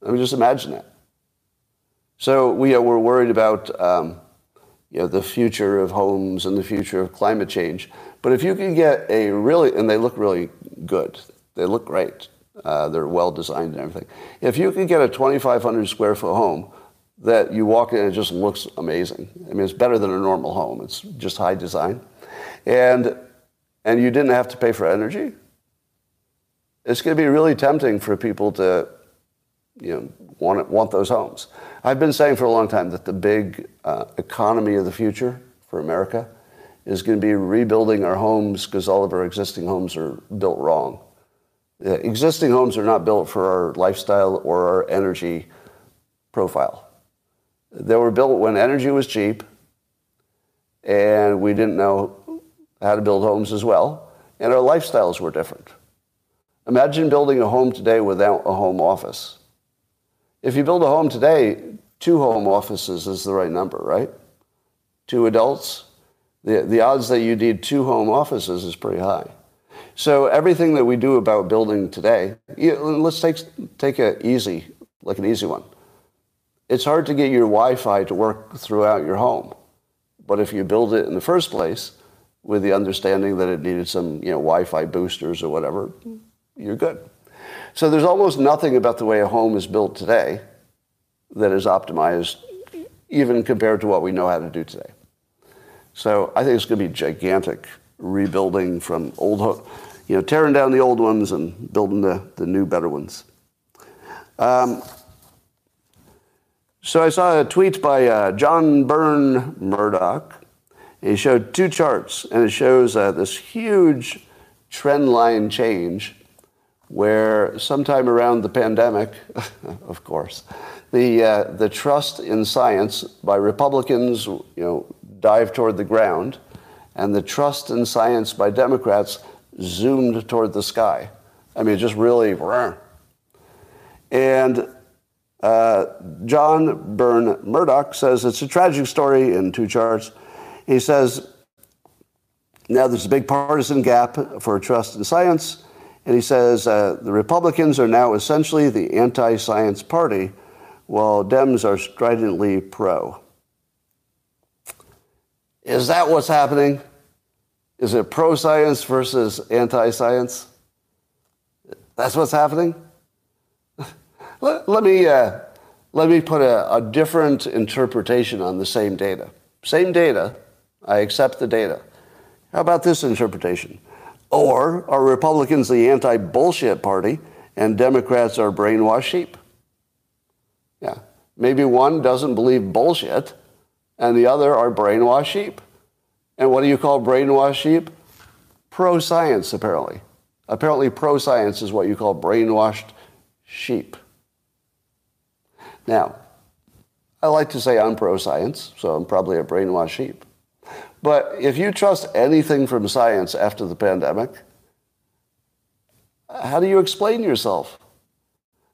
I mean, just imagine that. So we, are, we're worried about um, you know, the future of homes and the future of climate change. But if you can get a really, and they look really good, they look great, uh, they're well designed and everything. If you can get a 2,500 square foot home that you walk in and it just looks amazing. I mean, it's better than a normal home. It's just high design. And, and you didn't have to pay for energy. It's going to be really tempting for people to, you know, want, want those homes. I've been saying for a long time that the big uh, economy of the future for America is going to be rebuilding our homes because all of our existing homes are built wrong. Uh, existing homes are not built for our lifestyle or our energy profile. They were built when energy was cheap and we didn't know how to build homes as well, and our lifestyles were different. Imagine building a home today without a home office. If you build a home today, two home offices is the right number, right? Two adults. The, the odds that you need two home offices is pretty high. So everything that we do about building today, let's take, take it easy, like an easy one. It's hard to get your Wi-Fi to work throughout your home. But if you build it in the first place with the understanding that it needed some you know, Wi-Fi boosters or whatever, you're good. So there's almost nothing about the way a home is built today that is optimized, even compared to what we know how to do today. So I think it's going to be gigantic rebuilding from old. Ho- you know, tearing down the old ones and building the, the new, better ones. Um, so I saw a tweet by uh, John Burn-Murdoch. He showed two charts, and it shows uh, this huge trend line change where sometime around the pandemic, of course, the, uh, the trust in science by Republicans you know, dived toward the ground, and the trust in science by Democrats zoomed toward the sky. I mean, just really. And uh, John Burn-Murdoch says it's a tragic story in two charts. He says, now there's a big partisan gap for trust in science. And he says uh, the Republicans are now essentially the anti science party, while Dems are stridently pro. Is that what's happening? Is it pro science versus anti science? That's what's happening? let, let, me, uh, let me put a, a different interpretation on the same data. Same data, I accept the data. How about this interpretation? Or are Republicans the anti bullshit party and Democrats are brainwashed sheep? Yeah. Maybe one doesn't believe bullshit and the other are brainwashed sheep. And what do you call brainwashed sheep? Pro science, apparently. Apparently, pro science is what you call brainwashed sheep. Now, I like to say I'm pro science, so I'm probably a brainwashed sheep. But if you trust anything from science after the pandemic, how do you explain yourself?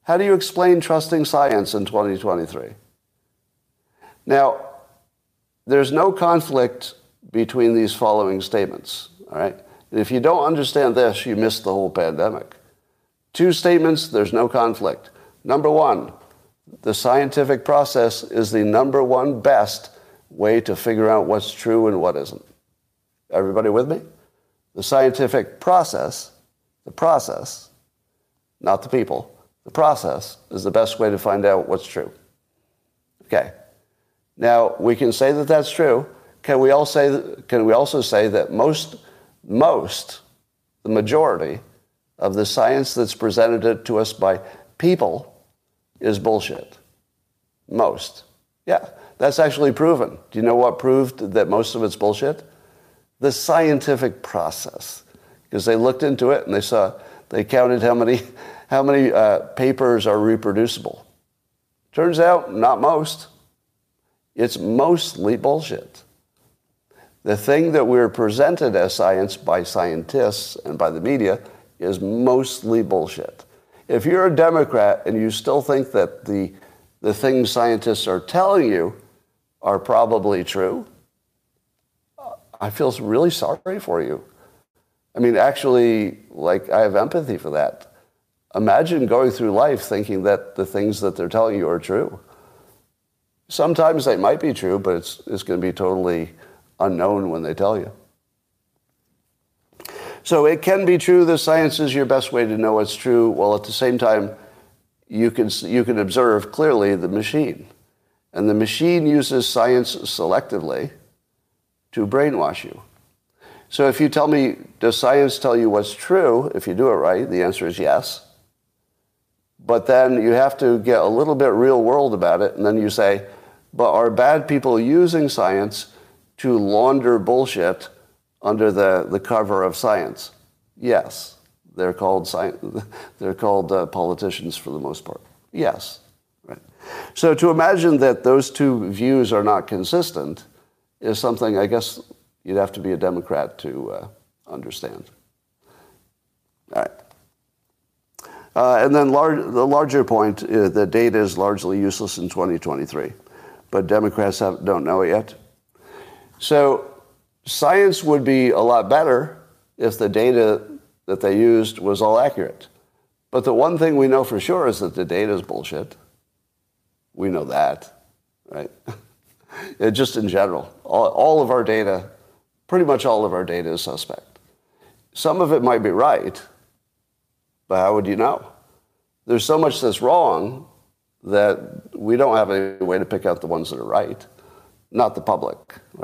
How do you explain trusting science in 2023? Now, there's no conflict between these following statements, all right? And if you don't understand this, you miss the whole pandemic. Two statements, there's no conflict. Number one, the scientific process is the number one best way to figure out what's true and what isn't. Everybody with me? The scientific process, the process, not the people, the process is the best way to find out what's true. Okay. Now, we can say that that's true. Can we, all say can we also say that most, most, the majority of the science that's presented to us by people is bullshit? Most. Yeah. That's actually proven. Do you know what proved that most of it's bullshit? The scientific process. Because they looked into it and they saw, they counted how many, how many uh, papers are reproducible. Turns out, not most. It's mostly bullshit. The thing that we're presented as science by scientists and by the media is mostly bullshit. If you're a Democrat and you still think that the, the things scientists are telling you are probably true, I feel really sorry for you. I mean, actually, like, I have empathy for that. Imagine going through life thinking that the things that they're telling you are true. Sometimes they might be true, but it's, it's going to be totally unknown when they tell you. So it can be true that science is your best way to know what's true, while at the same time, you can, you can observe clearly the machine. And the machine uses science selectively to brainwash you. So if you tell me, does science tell you what's true? If you do it right, the answer is yes. But then you have to get a little bit real world about it, and then you say, but are bad people using science to launder bullshit under the, the cover of science? Yes. They're called, they're called uh, politicians for the most part. Yes. So to imagine that those two views are not consistent is something I guess you'd have to be a Democrat to uh, understand. All right. Uh, and then the larger point uh, that data is largely useless in 2023, but Democrats have, don't know it yet. So science would be a lot better if the data that they used was all accurate. But the one thing we know for sure is that the data is bullshit. We know that, right? just in general, all, all of our data, pretty much all of our data is suspect. Some of it might be right, but how would you know? There's so much that's wrong that we don't have any way to pick out the ones that are right. Not the public,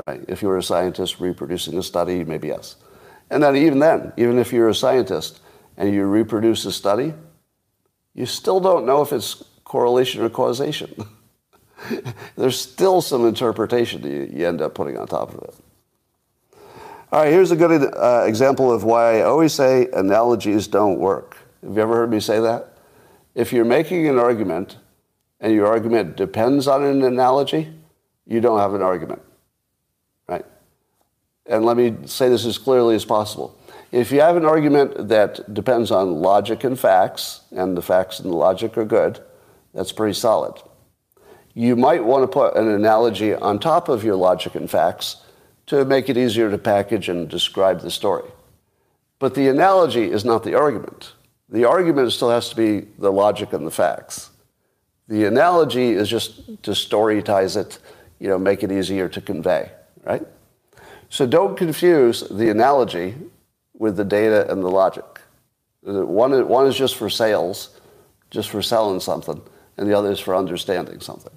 right? If you were a scientist reproducing a study, maybe yes. And then even then, even if you're a scientist and you reproduce a study, you still don't know if it's correlation or causation. There's still some interpretation you, you end up putting on top of it. All right, here's a good uh, example of why I always say analogies don't work. Have you ever heard me say that? If you're making an argument and your argument depends on an analogy, you don't have an argument, right? And let me say this as clearly as possible. If you have an argument that depends on logic and facts, and the facts and the logic are good, that's pretty solid. You might want to put an analogy on top of your logic and facts to make it easier to package and describe the story. But the analogy is not the argument. The argument still has to be the logic and the facts. The analogy is just to storytize it, you know, make it easier to convey, right? So don't confuse the analogy with the data and the logic. One, one is just for sales, just for selling something, and the other is for understanding something.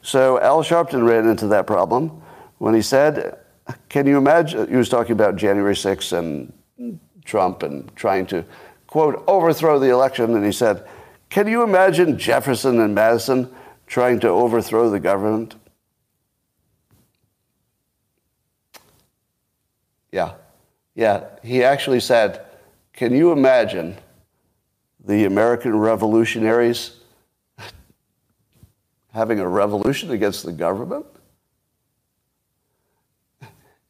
So Al Sharpton ran into that problem when he said, Can you imagine? He was talking about January 6th and Trump and trying to, quote, overthrow the election. And he said, Can you imagine Jefferson and Madison trying to overthrow the government? Yeah. Yeah. He actually said, Can you imagine the American revolutionaries having a revolution against the government?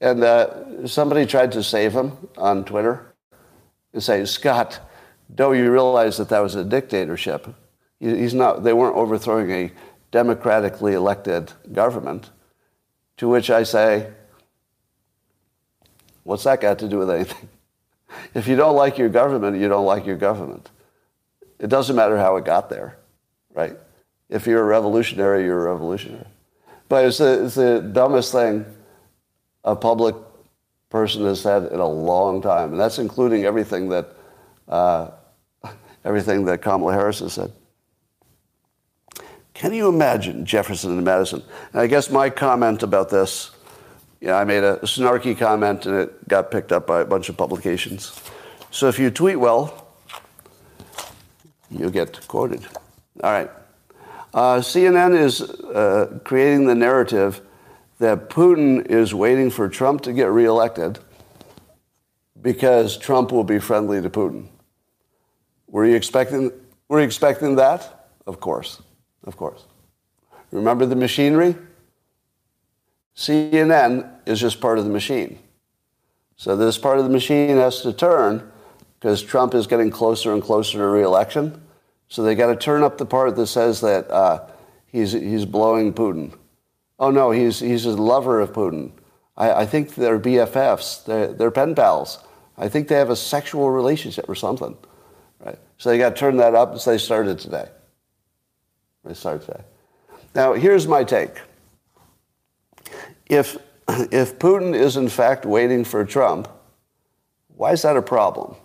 And uh, somebody tried to save him on Twitter and say, Scott, do you realize that that was a dictatorship? He's not, they weren't overthrowing a democratically elected government. To which I say, what's that got to do with anything? If you don't like your government, you don't like your government. It doesn't matter how it got there, right? If you're a revolutionary, you're a revolutionary. But it's the, it's the dumbest thing a public person has said in a long time, and that's including everything that uh, everything that Kamala Harris has said. Can you imagine Jefferson and Madison? And I guess my comment about this, yeah, I made a snarky comment and it got picked up by a bunch of publications. So if you tweet well, you get quoted. All right. Uh, CNN is uh, creating the narrative that Putin is waiting for Trump to get reelected because Trump will be friendly to Putin. Were you expecting, were you expecting that? Of course. Of course. Remember the machinery? CNN is just part of the machine. So this part of the machine has to turn because Trump is getting closer and closer to reelection. So they got to turn up the part that says that uh, he's, he's blowing Putin. Oh no, he's he's a lover of Putin. I, I think they're BFFs. They're, they're pen pals. I think they have a sexual relationship or something. Right? So they got to turn that up. So they started today. They started today. Now here's my take. If if Putin is in fact waiting for Trump, why is that a problem?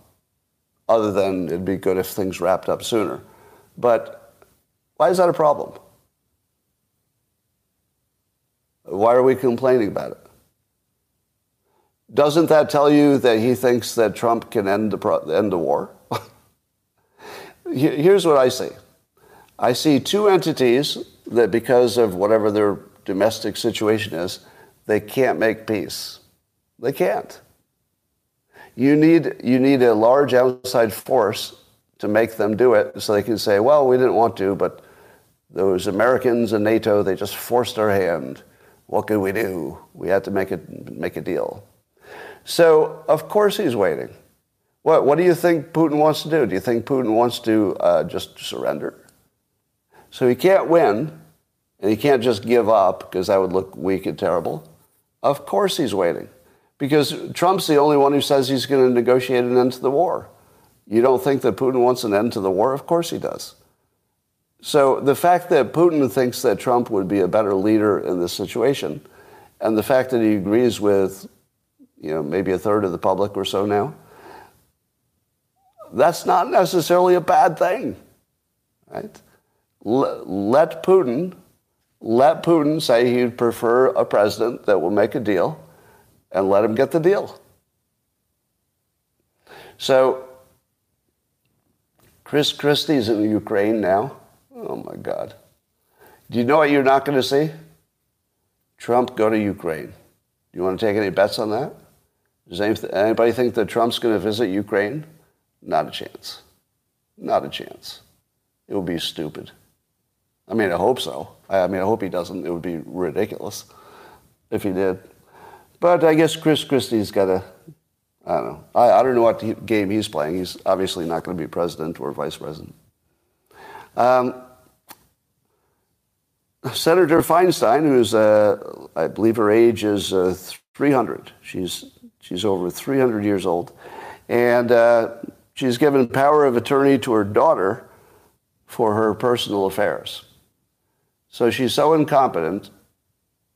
Other than it'd be good if things wrapped up sooner. But why is that a problem? Why are we complaining about it? Doesn't that tell you that he thinks that Trump can end the, pro- end the war? Here's what I see I see two entities that, because of whatever their domestic situation is, they can't make peace. They can't. You need, you need a large outside force to make them do it so they can say, well, we didn't want to, but those Americans and NATO, they just forced our hand. What could we do? We had to make a, make a deal. So, of course, he's waiting. What, what do you think Putin wants to do? Do you think Putin wants to uh, just surrender? So he can't win, and he can't just give up because that would look weak and terrible. Of course, he's waiting because Trump's the only one who says he's going to negotiate an end to the war. You don't think that Putin wants an end to the war? Of course he does. So the fact that Putin thinks that Trump would be a better leader in this situation, and the fact that he agrees with, you know, maybe a third of the public or so now, that's not necessarily a bad thing, right? Let Putin, let Putin say he'd prefer a president that will make a deal, and let him get the deal. So, Chris Christie's in Ukraine now. Oh my God. Do you know what you're not going to see? Trump go to Ukraine. Do you want to take any bets on that? Does anybody think that Trump's going to visit Ukraine? Not a chance. Not a chance. It would be stupid. I mean, I hope so. I mean, I hope he doesn't. It would be ridiculous if he did. But I guess Chris Christie's got a, I don't know. I, I don't know what game he's playing. He's obviously not going to be president or vice president. Um, Senator Feinstein, who's, uh, I believe her age is uh, 300. She's, she's over 300 years old. And uh, she's given power of attorney to her daughter for her personal affairs. So she's so incompetent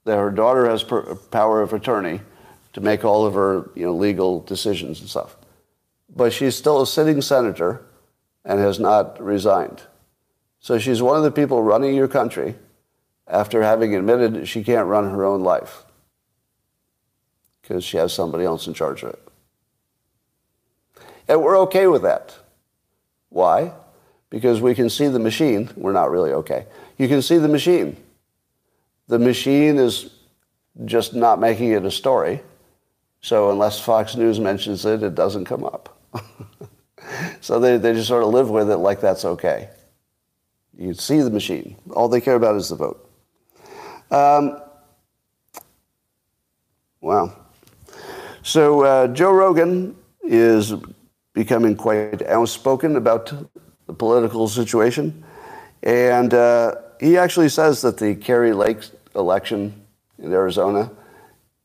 that her daughter has per- power of attorney to make all of her you know, legal decisions and stuff. But she's still a sitting senator and has not resigned. So she's one of the people running your country after having admitted she can't run her own life because she has somebody else in charge of it. And we're okay with that. Why? Because we can see the machine. We're not really okay. You can see the machine. The machine is just not making it a story. So unless Fox News mentions it, it doesn't come up. so they, they just sort of live with it like that's okay. You see the machine. All they care about is the vote. Um, wow. So uh, Joe Rogan is becoming quite outspoken about the political situation. And uh, he actually says that the Kari Lake election in Arizona,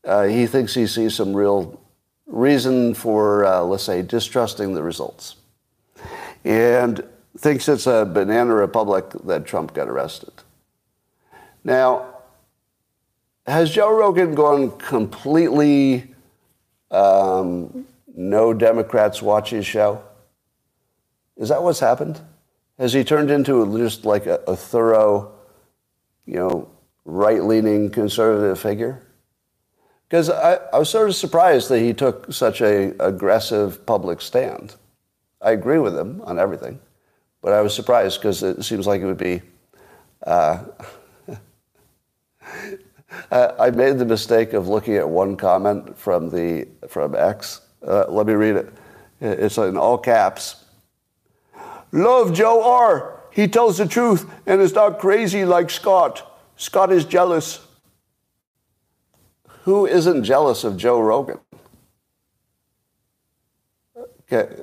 uh, he thinks he sees some real reason for, uh, let's say, distrusting the results. And thinks it's a banana republic that Trump got arrested. Now, has Joe Rogan gone completely um, no Democrats watch his show? Is that what's happened? Has he turned into just like a, a thorough, you know, right-leaning conservative figure? Because I, I, was sort of surprised that he took such a aggressive public stand. I agree with him on everything, but I was surprised because it seems like it would be. Uh, I made the mistake of looking at one comment from the from X. Uh, let me read it. It's in all caps. Love Joe R. He tells the truth and is not crazy like Scott. Scott is jealous. Who isn't jealous of Joe Rogan? Okay,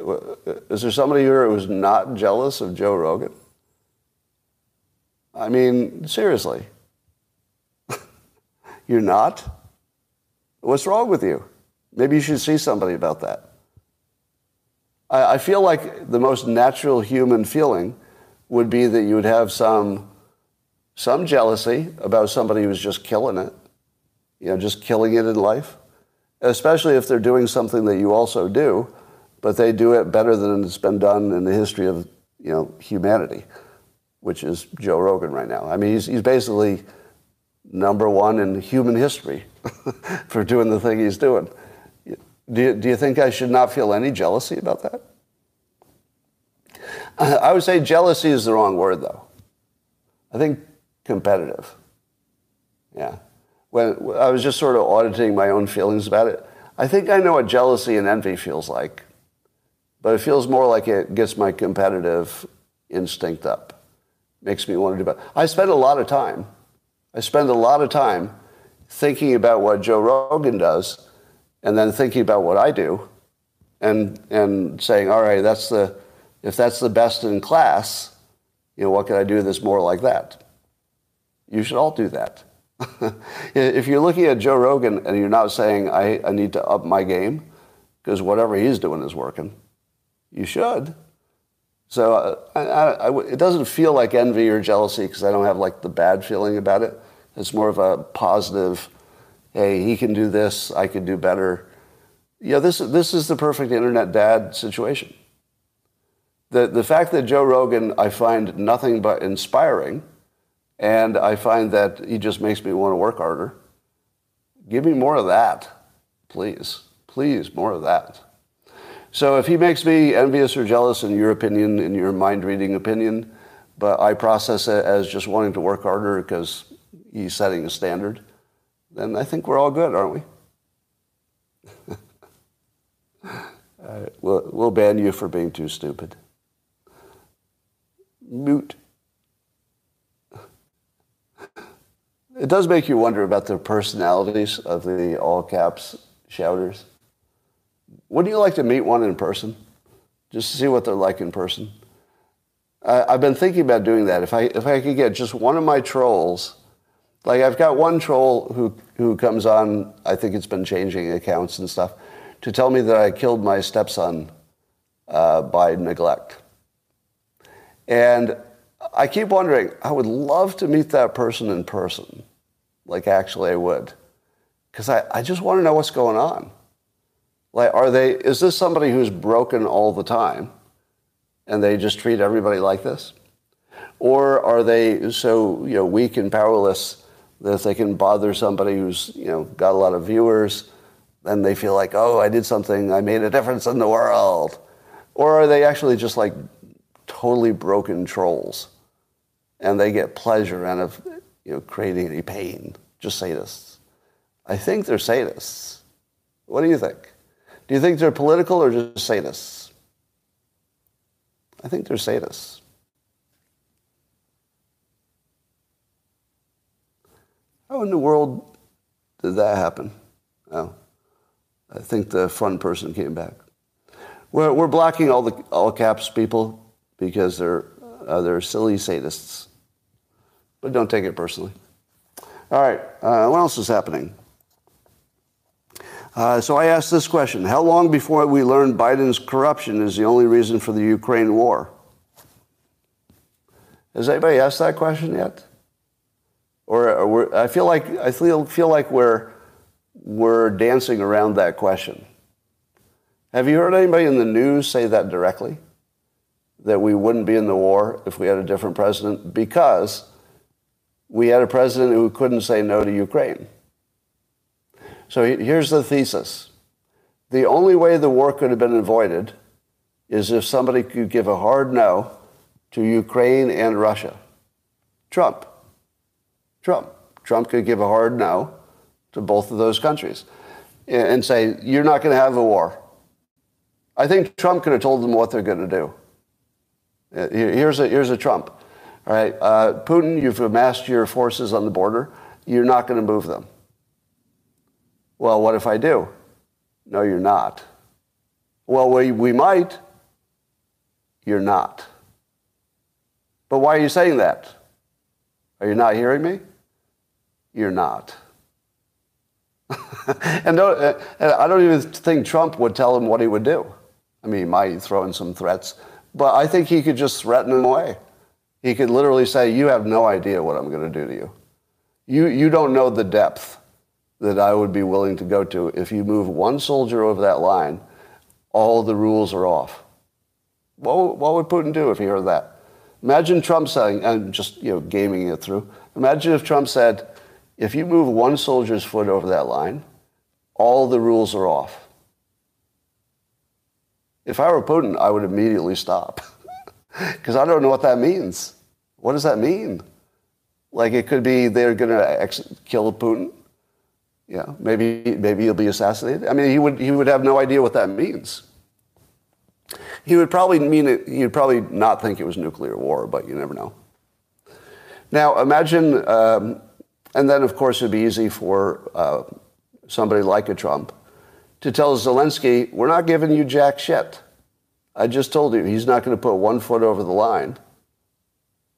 is there somebody here who's not jealous of Joe Rogan? I mean, seriously. You're not? What's wrong with you? Maybe you should see somebody about that. I, I feel like the most natural human feeling would be that you would have some, some jealousy about somebody who's just killing it, you know, just killing it in life, especially if they're doing something that you also do, but they do it better than it's been done in the history of, you know, humanity, which is Joe Rogan right now. I mean, he's, he's basically number one in human history for doing the thing he's doing. Do you, do you think I should not feel any jealousy about that? I would say jealousy is the wrong word, though. I think competitive. Yeah. When I was just sort of auditing my own feelings about it, I think I know what jealousy and envy feels like, but it feels more like it gets my competitive instinct up, makes me want to do better. I spend a lot of time I spend a lot of time thinking about what Joe Rogan does and then thinking about what I do and, and saying, all right, that's the, if that's the best in class, you know, what can I do that's more like that? You should all do that. if you're looking at Joe Rogan and you're not saying, I, I need to up my game because whatever he's doing is working, you should. So uh, I, I, it doesn't feel like envy or jealousy because I don't have like the bad feeling about it. It's more of a positive, hey, he can do this, I can do better. Yeah, this, this is the perfect internet dad situation. The, the fact that Joe Rogan I find nothing but inspiring, and I find that he just makes me want to work harder. Give me more of that, please. Please, more of that. So if he makes me envious or jealous in your opinion, in your mind reading opinion, but I process it as just wanting to work harder because he's setting a standard, then I think we're all good, aren't we? uh, we'll, we'll ban you for being too stupid. Moot. It does make you wonder about the personalities of the all caps shouters. Wouldn't you like to meet one in person? Just to see what they're like in person? I, have been thinking about doing that. If I, if I could get just one of my trolls, like I've got one troll who, who comes on, I think it's been changing accounts and stuff, to tell me that I killed my stepson uh, by neglect. And I keep wondering, I would love to meet that person in person. Like, actually, I would. Because I, I just want to know what's going on. Like, are they, is this somebody who's broken all the time and they just treat everybody like this? Or are they so, you know, weak and powerless that they can bother somebody who's, you know, got a lot of viewers, then they feel like, oh, I did something, I made a difference in the world? Or are they actually just like totally broken trolls and they get pleasure out of, you know, creating any pain? Just sadists. I think they're sadists. What do you think? Do you think they're political or just sadists? I think they're sadists. How in the world did that happen? Oh, I think the fun person came back. We're, we're blocking all the all caps people because they're, uh, they're silly sadists. But don't take it personally. All right, uh, what else is happening? Uh, so I asked this question How long before we learn Biden's corruption is the only reason for the Ukraine war? Has anybody asked that question yet? Or, or I feel like I feel, feel like we're we're dancing around that question. Have you heard anybody in the news say that directly? That we wouldn't be in the war if we had a different president because we had a president who couldn't say no to Ukraine. So here's the thesis. The only way the war could have been avoided is if somebody could give a hard no to Ukraine and Russia. Trump. Trump. Trump could give a hard no to both of those countries and say, you're not going to have a war. I think Trump could have told them what they're going to do. Uh, here's a, here's a Trump. All right, uh, Putin, you've amassed your forces on the border. You're not going to move them. Well, what if I do? No, you're not. Well, we, we might. You're not. But why are you saying that? Are you not hearing me? You're not. and, don't, and I don't even think Trump would tell him what he would do. I mean, he might throw in some threats, but I think he could just threaten him away. He could literally say, You have no idea what I'm going to do to you. You, you don't know the depth that I would be willing to go to. If you move one soldier over that line, all the rules are off. What, what would Putin do if he heard that? Imagine Trump saying, and just you know, gaming it through. Imagine if Trump said, if you move one soldier's foot over that line, all the rules are off. If I were Putin, I would immediately stop. Because I don't know what that means. What does that mean? Like it could be they're going to ex- kill Putin. Yeah, maybe maybe he'll be assassinated. I mean, he would he would have no idea what that means. He would probably mean it. He'd probably not think it was nuclear war, but you never know. Now imagine, um, and then of course it'd be easy for uh, somebody like a Trump to tell Zelensky, "We're not giving you jack shit." I just told you he's not going to put one foot over the line,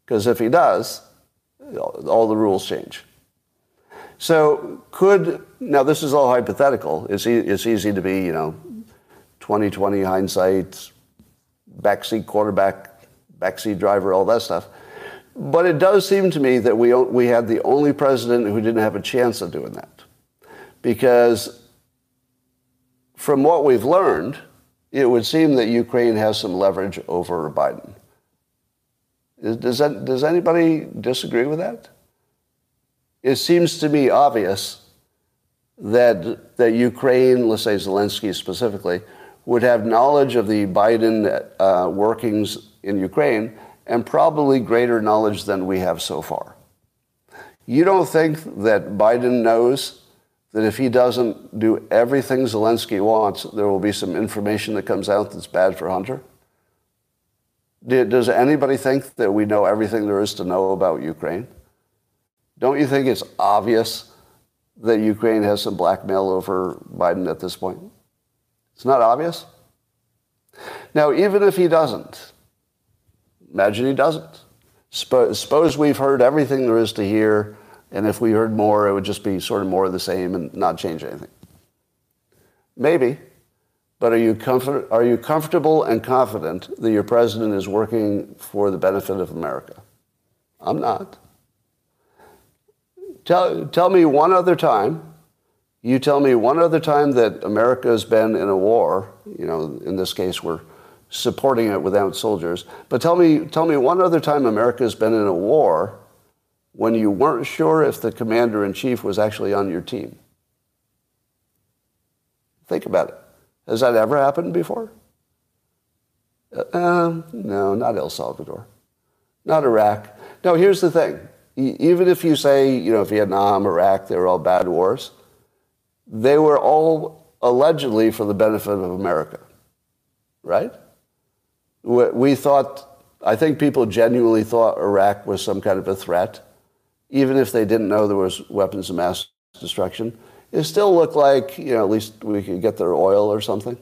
because if he does, all the rules change. So could, now this is all hypothetical. It's, e- it's easy to be, you know, 2020 hindsight, backseat quarterback, backseat driver, all that stuff. But it does seem to me that we, we had the only president who didn't have a chance of doing that. Because from what we've learned, it would seem that Ukraine has some leverage over Biden. Does, that, does anybody disagree with that? it seems to me obvious that, that Ukraine, let's say Zelensky specifically, would have knowledge of the Biden uh, workings in Ukraine and probably greater knowledge than we have so far. You don't think that Biden knows that if he doesn't do everything Zelensky wants, there will be some information that comes out that's bad for Hunter? Does anybody think that we know everything there is to know about Ukraine? Don't you think it's obvious that Ukraine has some blackmail over Biden at this point? It's not obvious. Now, even if he doesn't, imagine he doesn't. Suppose we've heard everything there is to hear, and if we heard more, it would just be sort of more of the same and not change anything. Maybe. But are you, comfort, are you comfortable and confident that your president is working for the benefit of America? I'm not. Tell, tell me one other time you tell me one other time that America has been in a war, you know, in this case we're supporting it without soldiers, but tell me, tell me one other time America has been in a war when you weren't sure if the commander in chief was actually on your team. Think about it. Has that ever happened before? Uh, no, not El Salvador, not Iraq. No, here's the thing. Even if you say, you know, Vietnam, Iraq, they were all bad wars, they were all allegedly for the benefit of America, right? We thought, I think people genuinely thought Iraq was some kind of a threat, even if they didn't know there was weapons of mass destruction. It still looked like, you know, at least we could get their oil or something.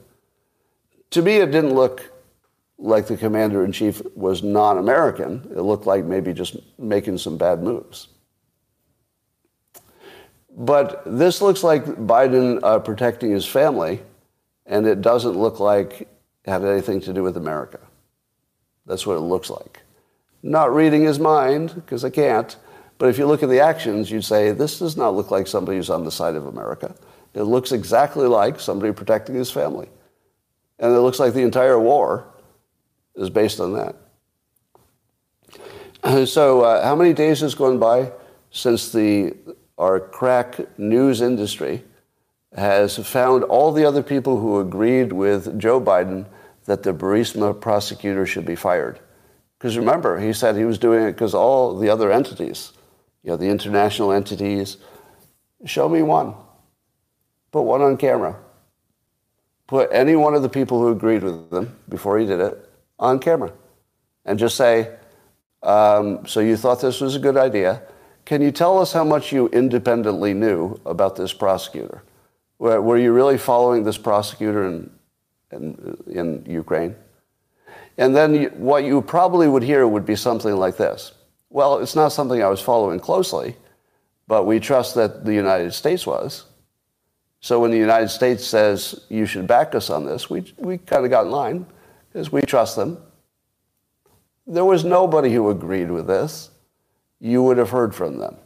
To me, it didn't look like the commander in chief was non American. It looked like maybe just making some bad moves. But this looks like Biden uh, protecting his family, and it doesn't look like had anything to do with America. That's what it looks like. Not reading his mind, because I can't, but if you look at the actions, you'd say, this does not look like somebody who's on the side of America. It looks exactly like somebody protecting his family. And it looks like the entire war is based on that. So, uh, how many days has gone by since the our crack news industry has found all the other people who agreed with Joe Biden that the Burisma prosecutor should be fired. Because remember, he said he was doing it because all the other entities, you know, the international entities, show me one. Put one on camera. Put any one of the people who agreed with them before he did it on camera. And just say, um, so you thought this was a good idea. Can you tell us how much you independently knew about this prosecutor? Were you really following this prosecutor in, in, in Ukraine? And then you, what you probably would hear would be something like this. Well, it's not something I was following closely, but we trust that the United States was. So when the United States says you should back us on this, we, we kind of got in line because we trust them. There was nobody who agreed with this you would have heard from them.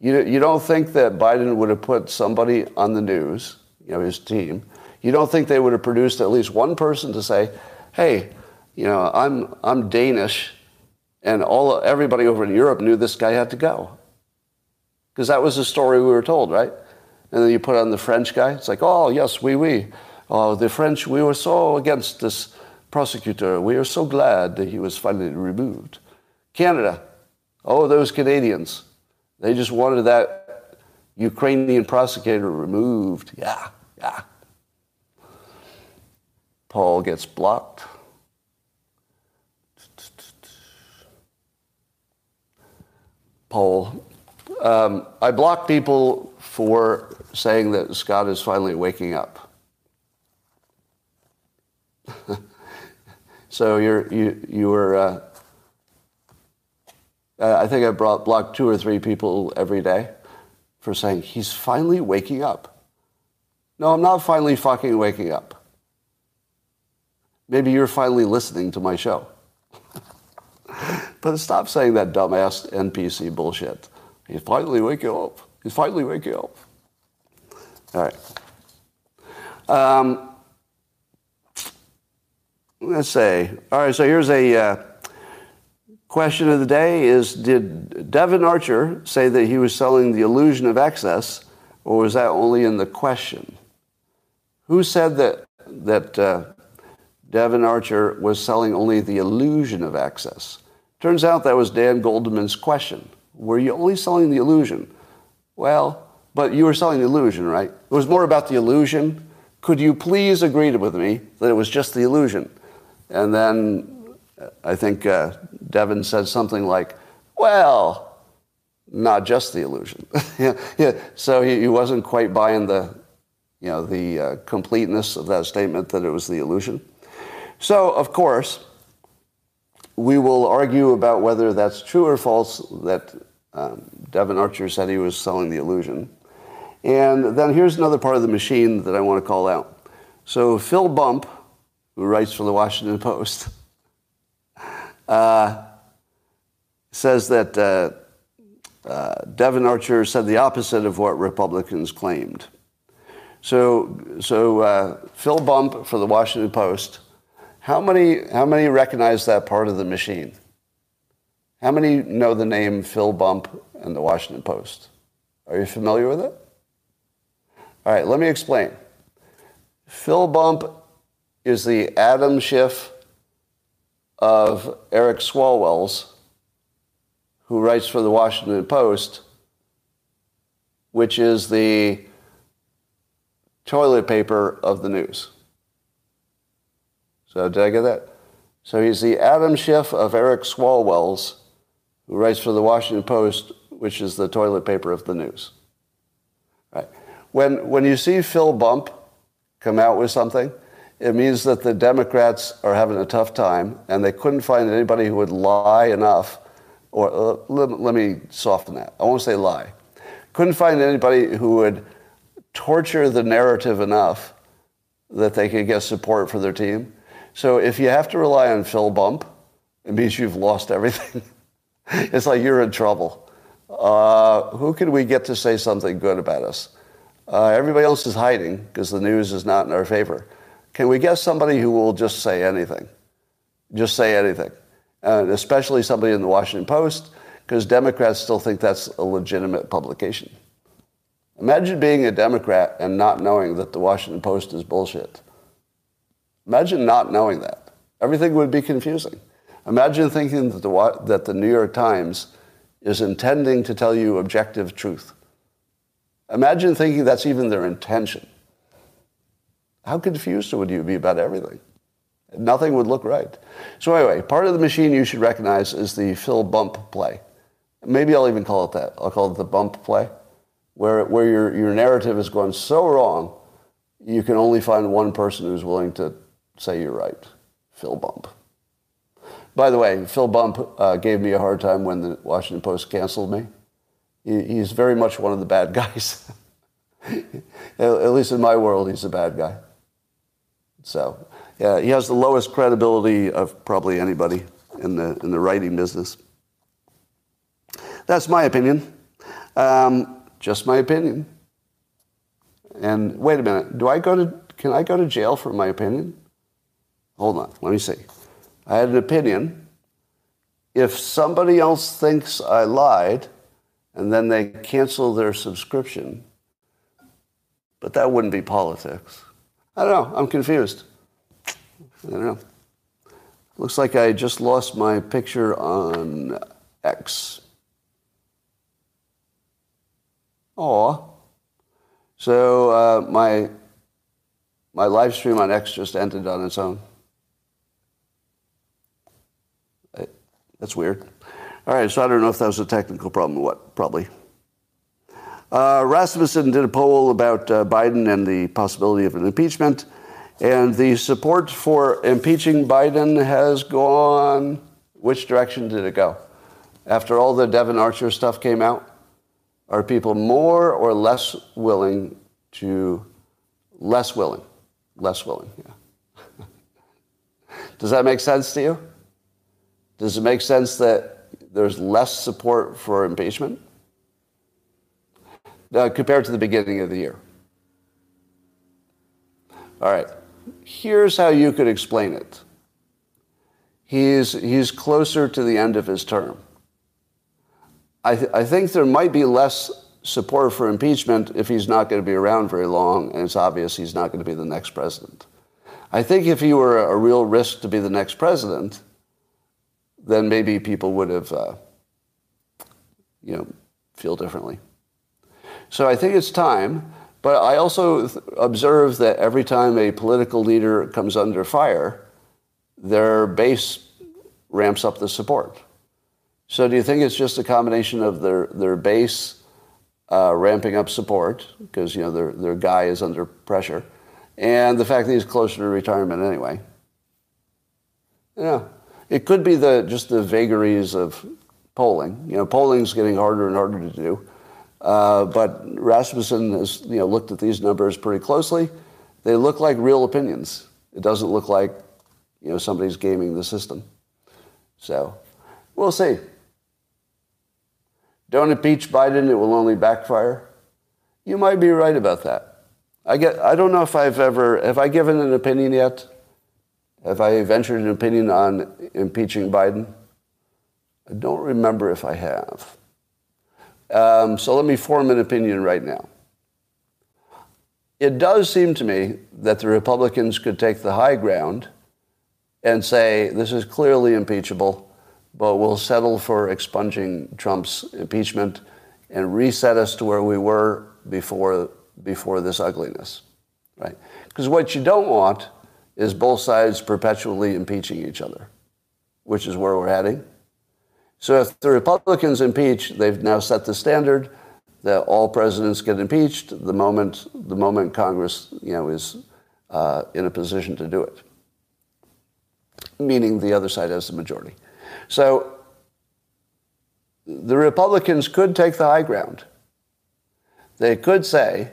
You, you don't think that Biden would have put somebody on the news, you know, his team. You don't think they would have produced at least one person to say, hey, you know, I'm, I'm Danish, and all, everybody over in Europe knew this guy had to go. Because that was the story we were told, right? And then you put on the French guy. It's like, oh, yes, oui, oui. Oh, the French, we were so against this prosecutor. We are so glad that he was finally removed. Canada, Oh, those Canadians. They just wanted that Ukrainian prosecutor removed. Yeah, yeah. Paul gets blocked. Paul. Um, I block people for saying that Scott is finally waking up. so you're, you, you were. Uh, uh, I think I brought, blocked two or three people every day for saying, he's finally waking up. No, I'm not finally fucking waking up. Maybe you're finally listening to my show. but stop saying that dumbass NPC bullshit. He's finally waking up. He's finally waking up. All right. Um, let's say, all right, so here's a. Uh, Question of the day is Did Devon Archer say that he was selling the illusion of access, or was that only in the question? Who said that, that uh, Devon Archer was selling only the illusion of access. Turns out that was Dan Goldman's question. Were you only selling the illusion? Well, but you were selling the illusion, right? It was more about the illusion. Could you please agree with me that it was just the illusion? And then uh, I think uh, Devon said something like, well, not just the illusion. yeah, yeah. So he, he, wasn't quite buying the, you know, the uh, completeness of that statement that it was the illusion. So, of course, we will argue about whether that's true or false that um, Devon Archer said he was selling the illusion. And then here's another part of the machine that I want to call out. So Phil Bump, who writes for the Washington Post, uh, says that uh, uh, Devon Archer said the opposite of what Republicans claimed. So, so uh, Phil Bump for the Washington Post, how many, how many recognize that part of the machine? How many know the name Phil Bump and the Washington Post? Are you familiar with it? All right, let me explain. Phil Bump is the Adam Schiff of Eric Swalwell's who writes for the Washington Post, which is the toilet paper of the news. So, did I get that? So, he's the Adam Schiff of Eric Swalwell's, who writes for the Washington Post, which is the toilet paper of the news. Right. When, when you see Phil Bump come out with something, it means that the Democrats are having a tough time and they couldn't find anybody who would lie enough or uh, let, let me soften that. I won't say lie. Couldn't find anybody who would torture the narrative enough that they could get support for their team. So if you have to rely on Phil Bump, it means you've lost everything. it's like you're in trouble. Uh, who can we get to say something good about us? Uh, everybody else is hiding because the news is not in our favor. Can we get somebody who will just say anything? Just say anything and especially somebody in the Washington Post, because Democrats still think that's a legitimate publication. Imagine being a Democrat and not knowing that the Washington Post is bullshit. Imagine not knowing that. Everything would be confusing. Imagine thinking that the, New York Times is intending to tell you objective truth. Imagine thinking that's even their intention. How confused would you be about everything? Nothing would look right. So anyway, part of the machine you should recognize is the Phil bump play. Maybe I'll even call it that. I'll call it the bump play, where, where your, your narrative has gone so wrong, you can only find one person who's willing to say you're right. Phil Bump. By the way, Phil Bump uh, gave me a hard time when the Washington Post canceled me. He, he's very much one of the bad guys. at least in my world, he's a bad guy. So yeah, he has the lowest credibility of probably anybody in the, in the writing business. That's my opinion. Um, just my opinion. And wait a minute, do I go to, can I go to jail for my opinion? Hold on, let me see. I had an opinion. If somebody else thinks I lied and then they cancel their subscription, but that wouldn't be politics. I don't know, I'm confused. I don't know. Looks like I just lost my picture on X. Oh, so uh, my my live stream on X just ended on its own. That's weird. All right, so I don't know if that was a technical problem or what. Probably. Uh, Rasmussen did a poll about uh, Biden and the possibility of an impeachment. And the support for impeaching Biden has gone. Which direction did it go? After all the Devon Archer stuff came out, are people more or less willing to, less willing, less willing, yeah. Does that make sense to you? Does it make sense that there's less support for impeachment uh, compared to the beginning of the year? All right here's how you could explain it. He's, he's closer to the end of his term. I, th- I think there might be less support for impeachment if he's not going to be around very long, and it's obvious he's not going to be the next president. I think if he were a real risk to be the next president, then maybe people would have, uh, you know, feel differently. So I think it's time. But I also observe that every time a political leader comes under fire, their base ramps up the support. So do you think it's just a combination of their, their base uh, ramping up support, because you know their, their guy is under pressure, and the fact that he's closer to retirement anyway? Yeah. It could be the just the vagaries of polling. You know, polling's getting harder and harder to do. Uh, but Rasmussen has you know, looked at these numbers pretty closely. They look like real opinions. It doesn't look like you know, somebody's gaming the system. So we'll see. Don't impeach Biden, it will only backfire. You might be right about that. I, get, I don't know if I've ever, have I given an opinion yet? Have I ventured an opinion on impeaching Biden? I don't remember if I have. Um, so let me form an opinion right now. It does seem to me that the Republicans could take the high ground and say this is clearly impeachable, but we'll settle for expunging Trump's impeachment and reset us to where we were before, before this ugliness. Right? Because what you don't want is both sides perpetually impeaching each other, which is where we're heading. So if the Republicans impeach, they've now set the standard that all presidents get impeached the moment the moment Congress, you know, is uh, in a position to do it, meaning the other side has the majority. So the Republicans could take the high ground. They could say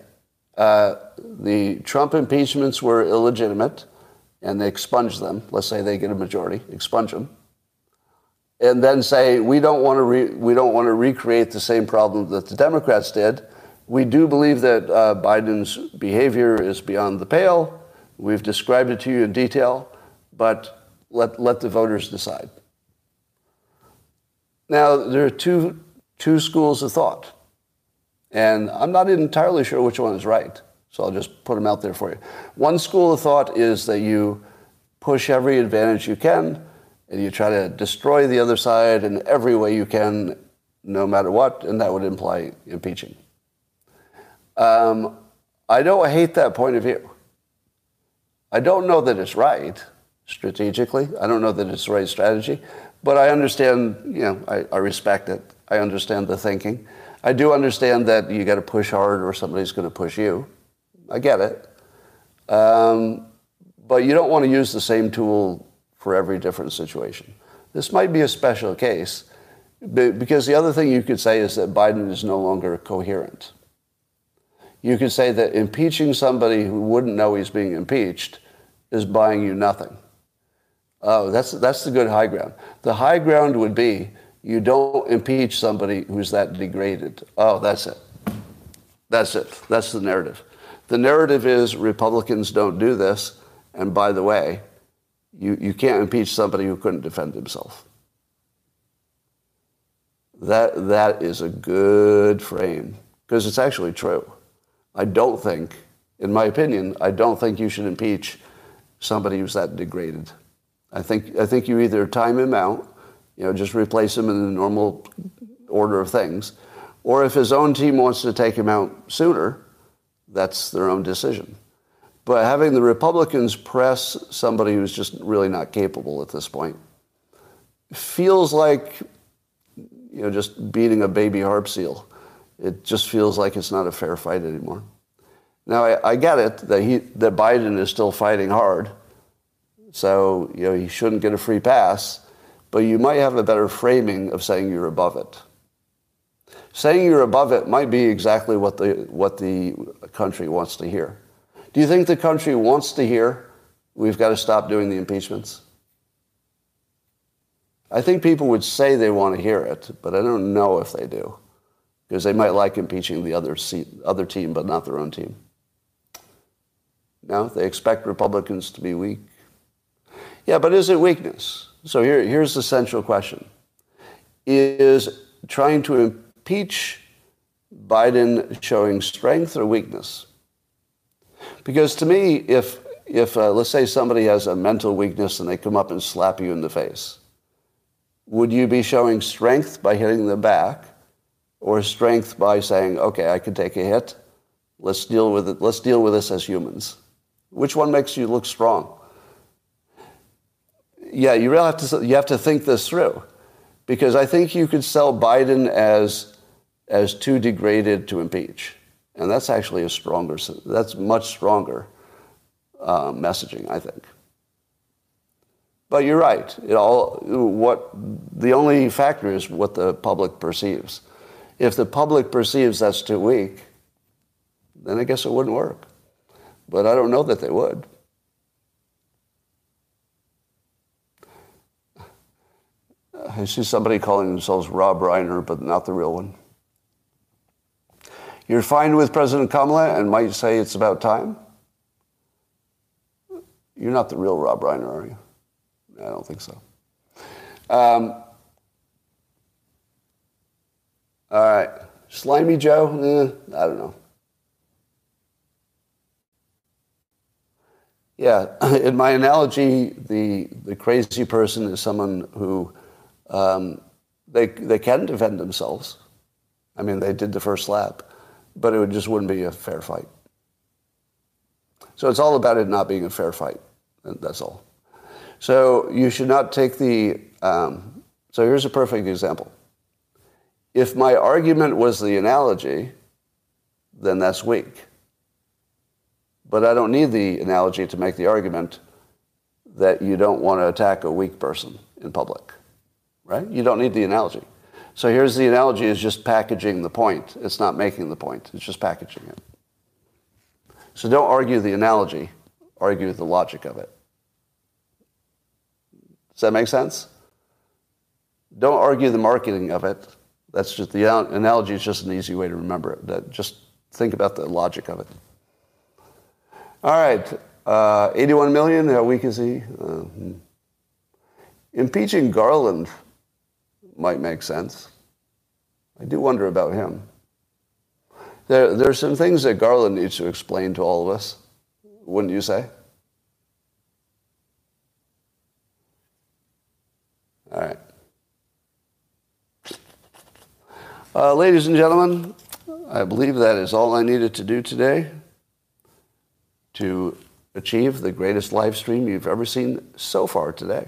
uh, the Trump impeachments were illegitimate, and they expunge them. Let's say they get a majority, expunge them and then say we don't want to re- we don't want to recreate the same problem that the Democrats did. We do believe that uh, Biden's behavior is beyond the pale. We've described it to you in detail, but let let the voters decide. Now there are two two schools of thought, and I'm not entirely sure which one is right. So I'll just put them out there for you. One school of thought is that you push every advantage you can and you try to destroy the other side in every way you can, no matter what, and that would imply impeaching. Um, I don't hate that point of view. I don't know that it's right strategically. I don't know that it's the right strategy, but I understand, you know, I, I respect it. I understand the thinking. I do understand that you got to push hard or somebody's going to push you. I get it. Um, but you don't want to use the same tool for every different situation. This might be a special case because the other thing you could say is that Biden is no longer coherent. You could say that impeaching somebody who wouldn't know he's being impeached is buying you nothing. Oh, that's, that's the good high ground. The high ground would be you don't impeach somebody who's that degraded. Oh, that's it. That's it. That's the narrative. The narrative is Republicans don't do this. And by the way, you, you can't impeach somebody who couldn't defend himself. That, that is a good frame because it's actually true. I don't think, in my opinion, I don't think you should impeach somebody who's that degraded. I think, I think you either time him out, you know, just replace him in the normal order of things, or if his own team wants to take him out sooner, that's their own decision. But having the Republicans press somebody who's just really not capable at this point feels like you know just beating a baby harp seal. It just feels like it's not a fair fight anymore. Now I, I get it that he that Biden is still fighting hard, so you know he shouldn't get a free pass. But you might have a better framing of saying you're above it. Saying you're above it might be exactly what the what the country wants to hear. Do you think the country wants to hear we've got to stop doing the impeachments? I think people would say they want to hear it, but I don't know if they do. Because they might like impeaching the other, seat, other team, but not their own team. No, they expect Republicans to be weak. Yeah, but is it weakness? So here, here's the central question Is trying to impeach Biden showing strength or weakness? Because to me, if, if, uh, let's say, somebody has a mental weakness and they come up and slap you in the face, would you be showing strength by hitting them back or strength by saying, okay, I can take a hit? Let's deal with it. Let's deal with this as humans. Which one makes you look strong? Yeah, you really have to, you have to think this through because I think you could sell Biden as, as too degraded to impeach. And that's actually a stronger, that's much stronger uh, messaging, I think. But you're right. It all, what, the only factor is what the public perceives. If the public perceives that's too weak, then I guess it wouldn't work. But I don't know that they would. I see somebody calling themselves Rob Reiner, but not the real one. You're fine with President Kamala and might say it's about time? You're not the real Rob Reiner, are you? I don't think so. Um, all right. Slimy Joe? Eh, I don't know. Yeah, in my analogy, the, the crazy person is someone who um, they, they can defend themselves. I mean, they did the first lap, but it would, just wouldn't be a fair fight. So it's all about it not being a fair fight. That's all. So you should not take the. Um, so here's a perfect example. If my argument was the analogy, then that's weak. But I don't need the analogy to make the argument that you don't want to attack a weak person in public right? You don't need the analogy. So here's the analogy is just packaging the point. It's not making the point. It's just packaging it. So don't argue the analogy, argue the logic of it. Does that make sense? Don't argue the marketing of it. That's just the analogy is just an easy way to remember it. Just think about the logic of it. All right, uh, 81 million. How weak is he? Uh, hmm. impeaching Garland might make sense. I do wonder about him. There, there are some things that Garland needs to explain to all of us, wouldn't you say? All right. Uh, ladies and gentlemen, I believe that is all I needed to do today to achieve the greatest live stream you've ever seen so far today.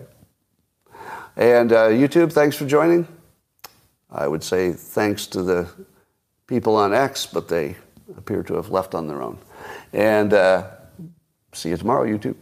And uh, YouTube, thanks for joining. I would say thanks to the people on X, but they appear to have left on their own. And uh, see you tomorrow, YouTube.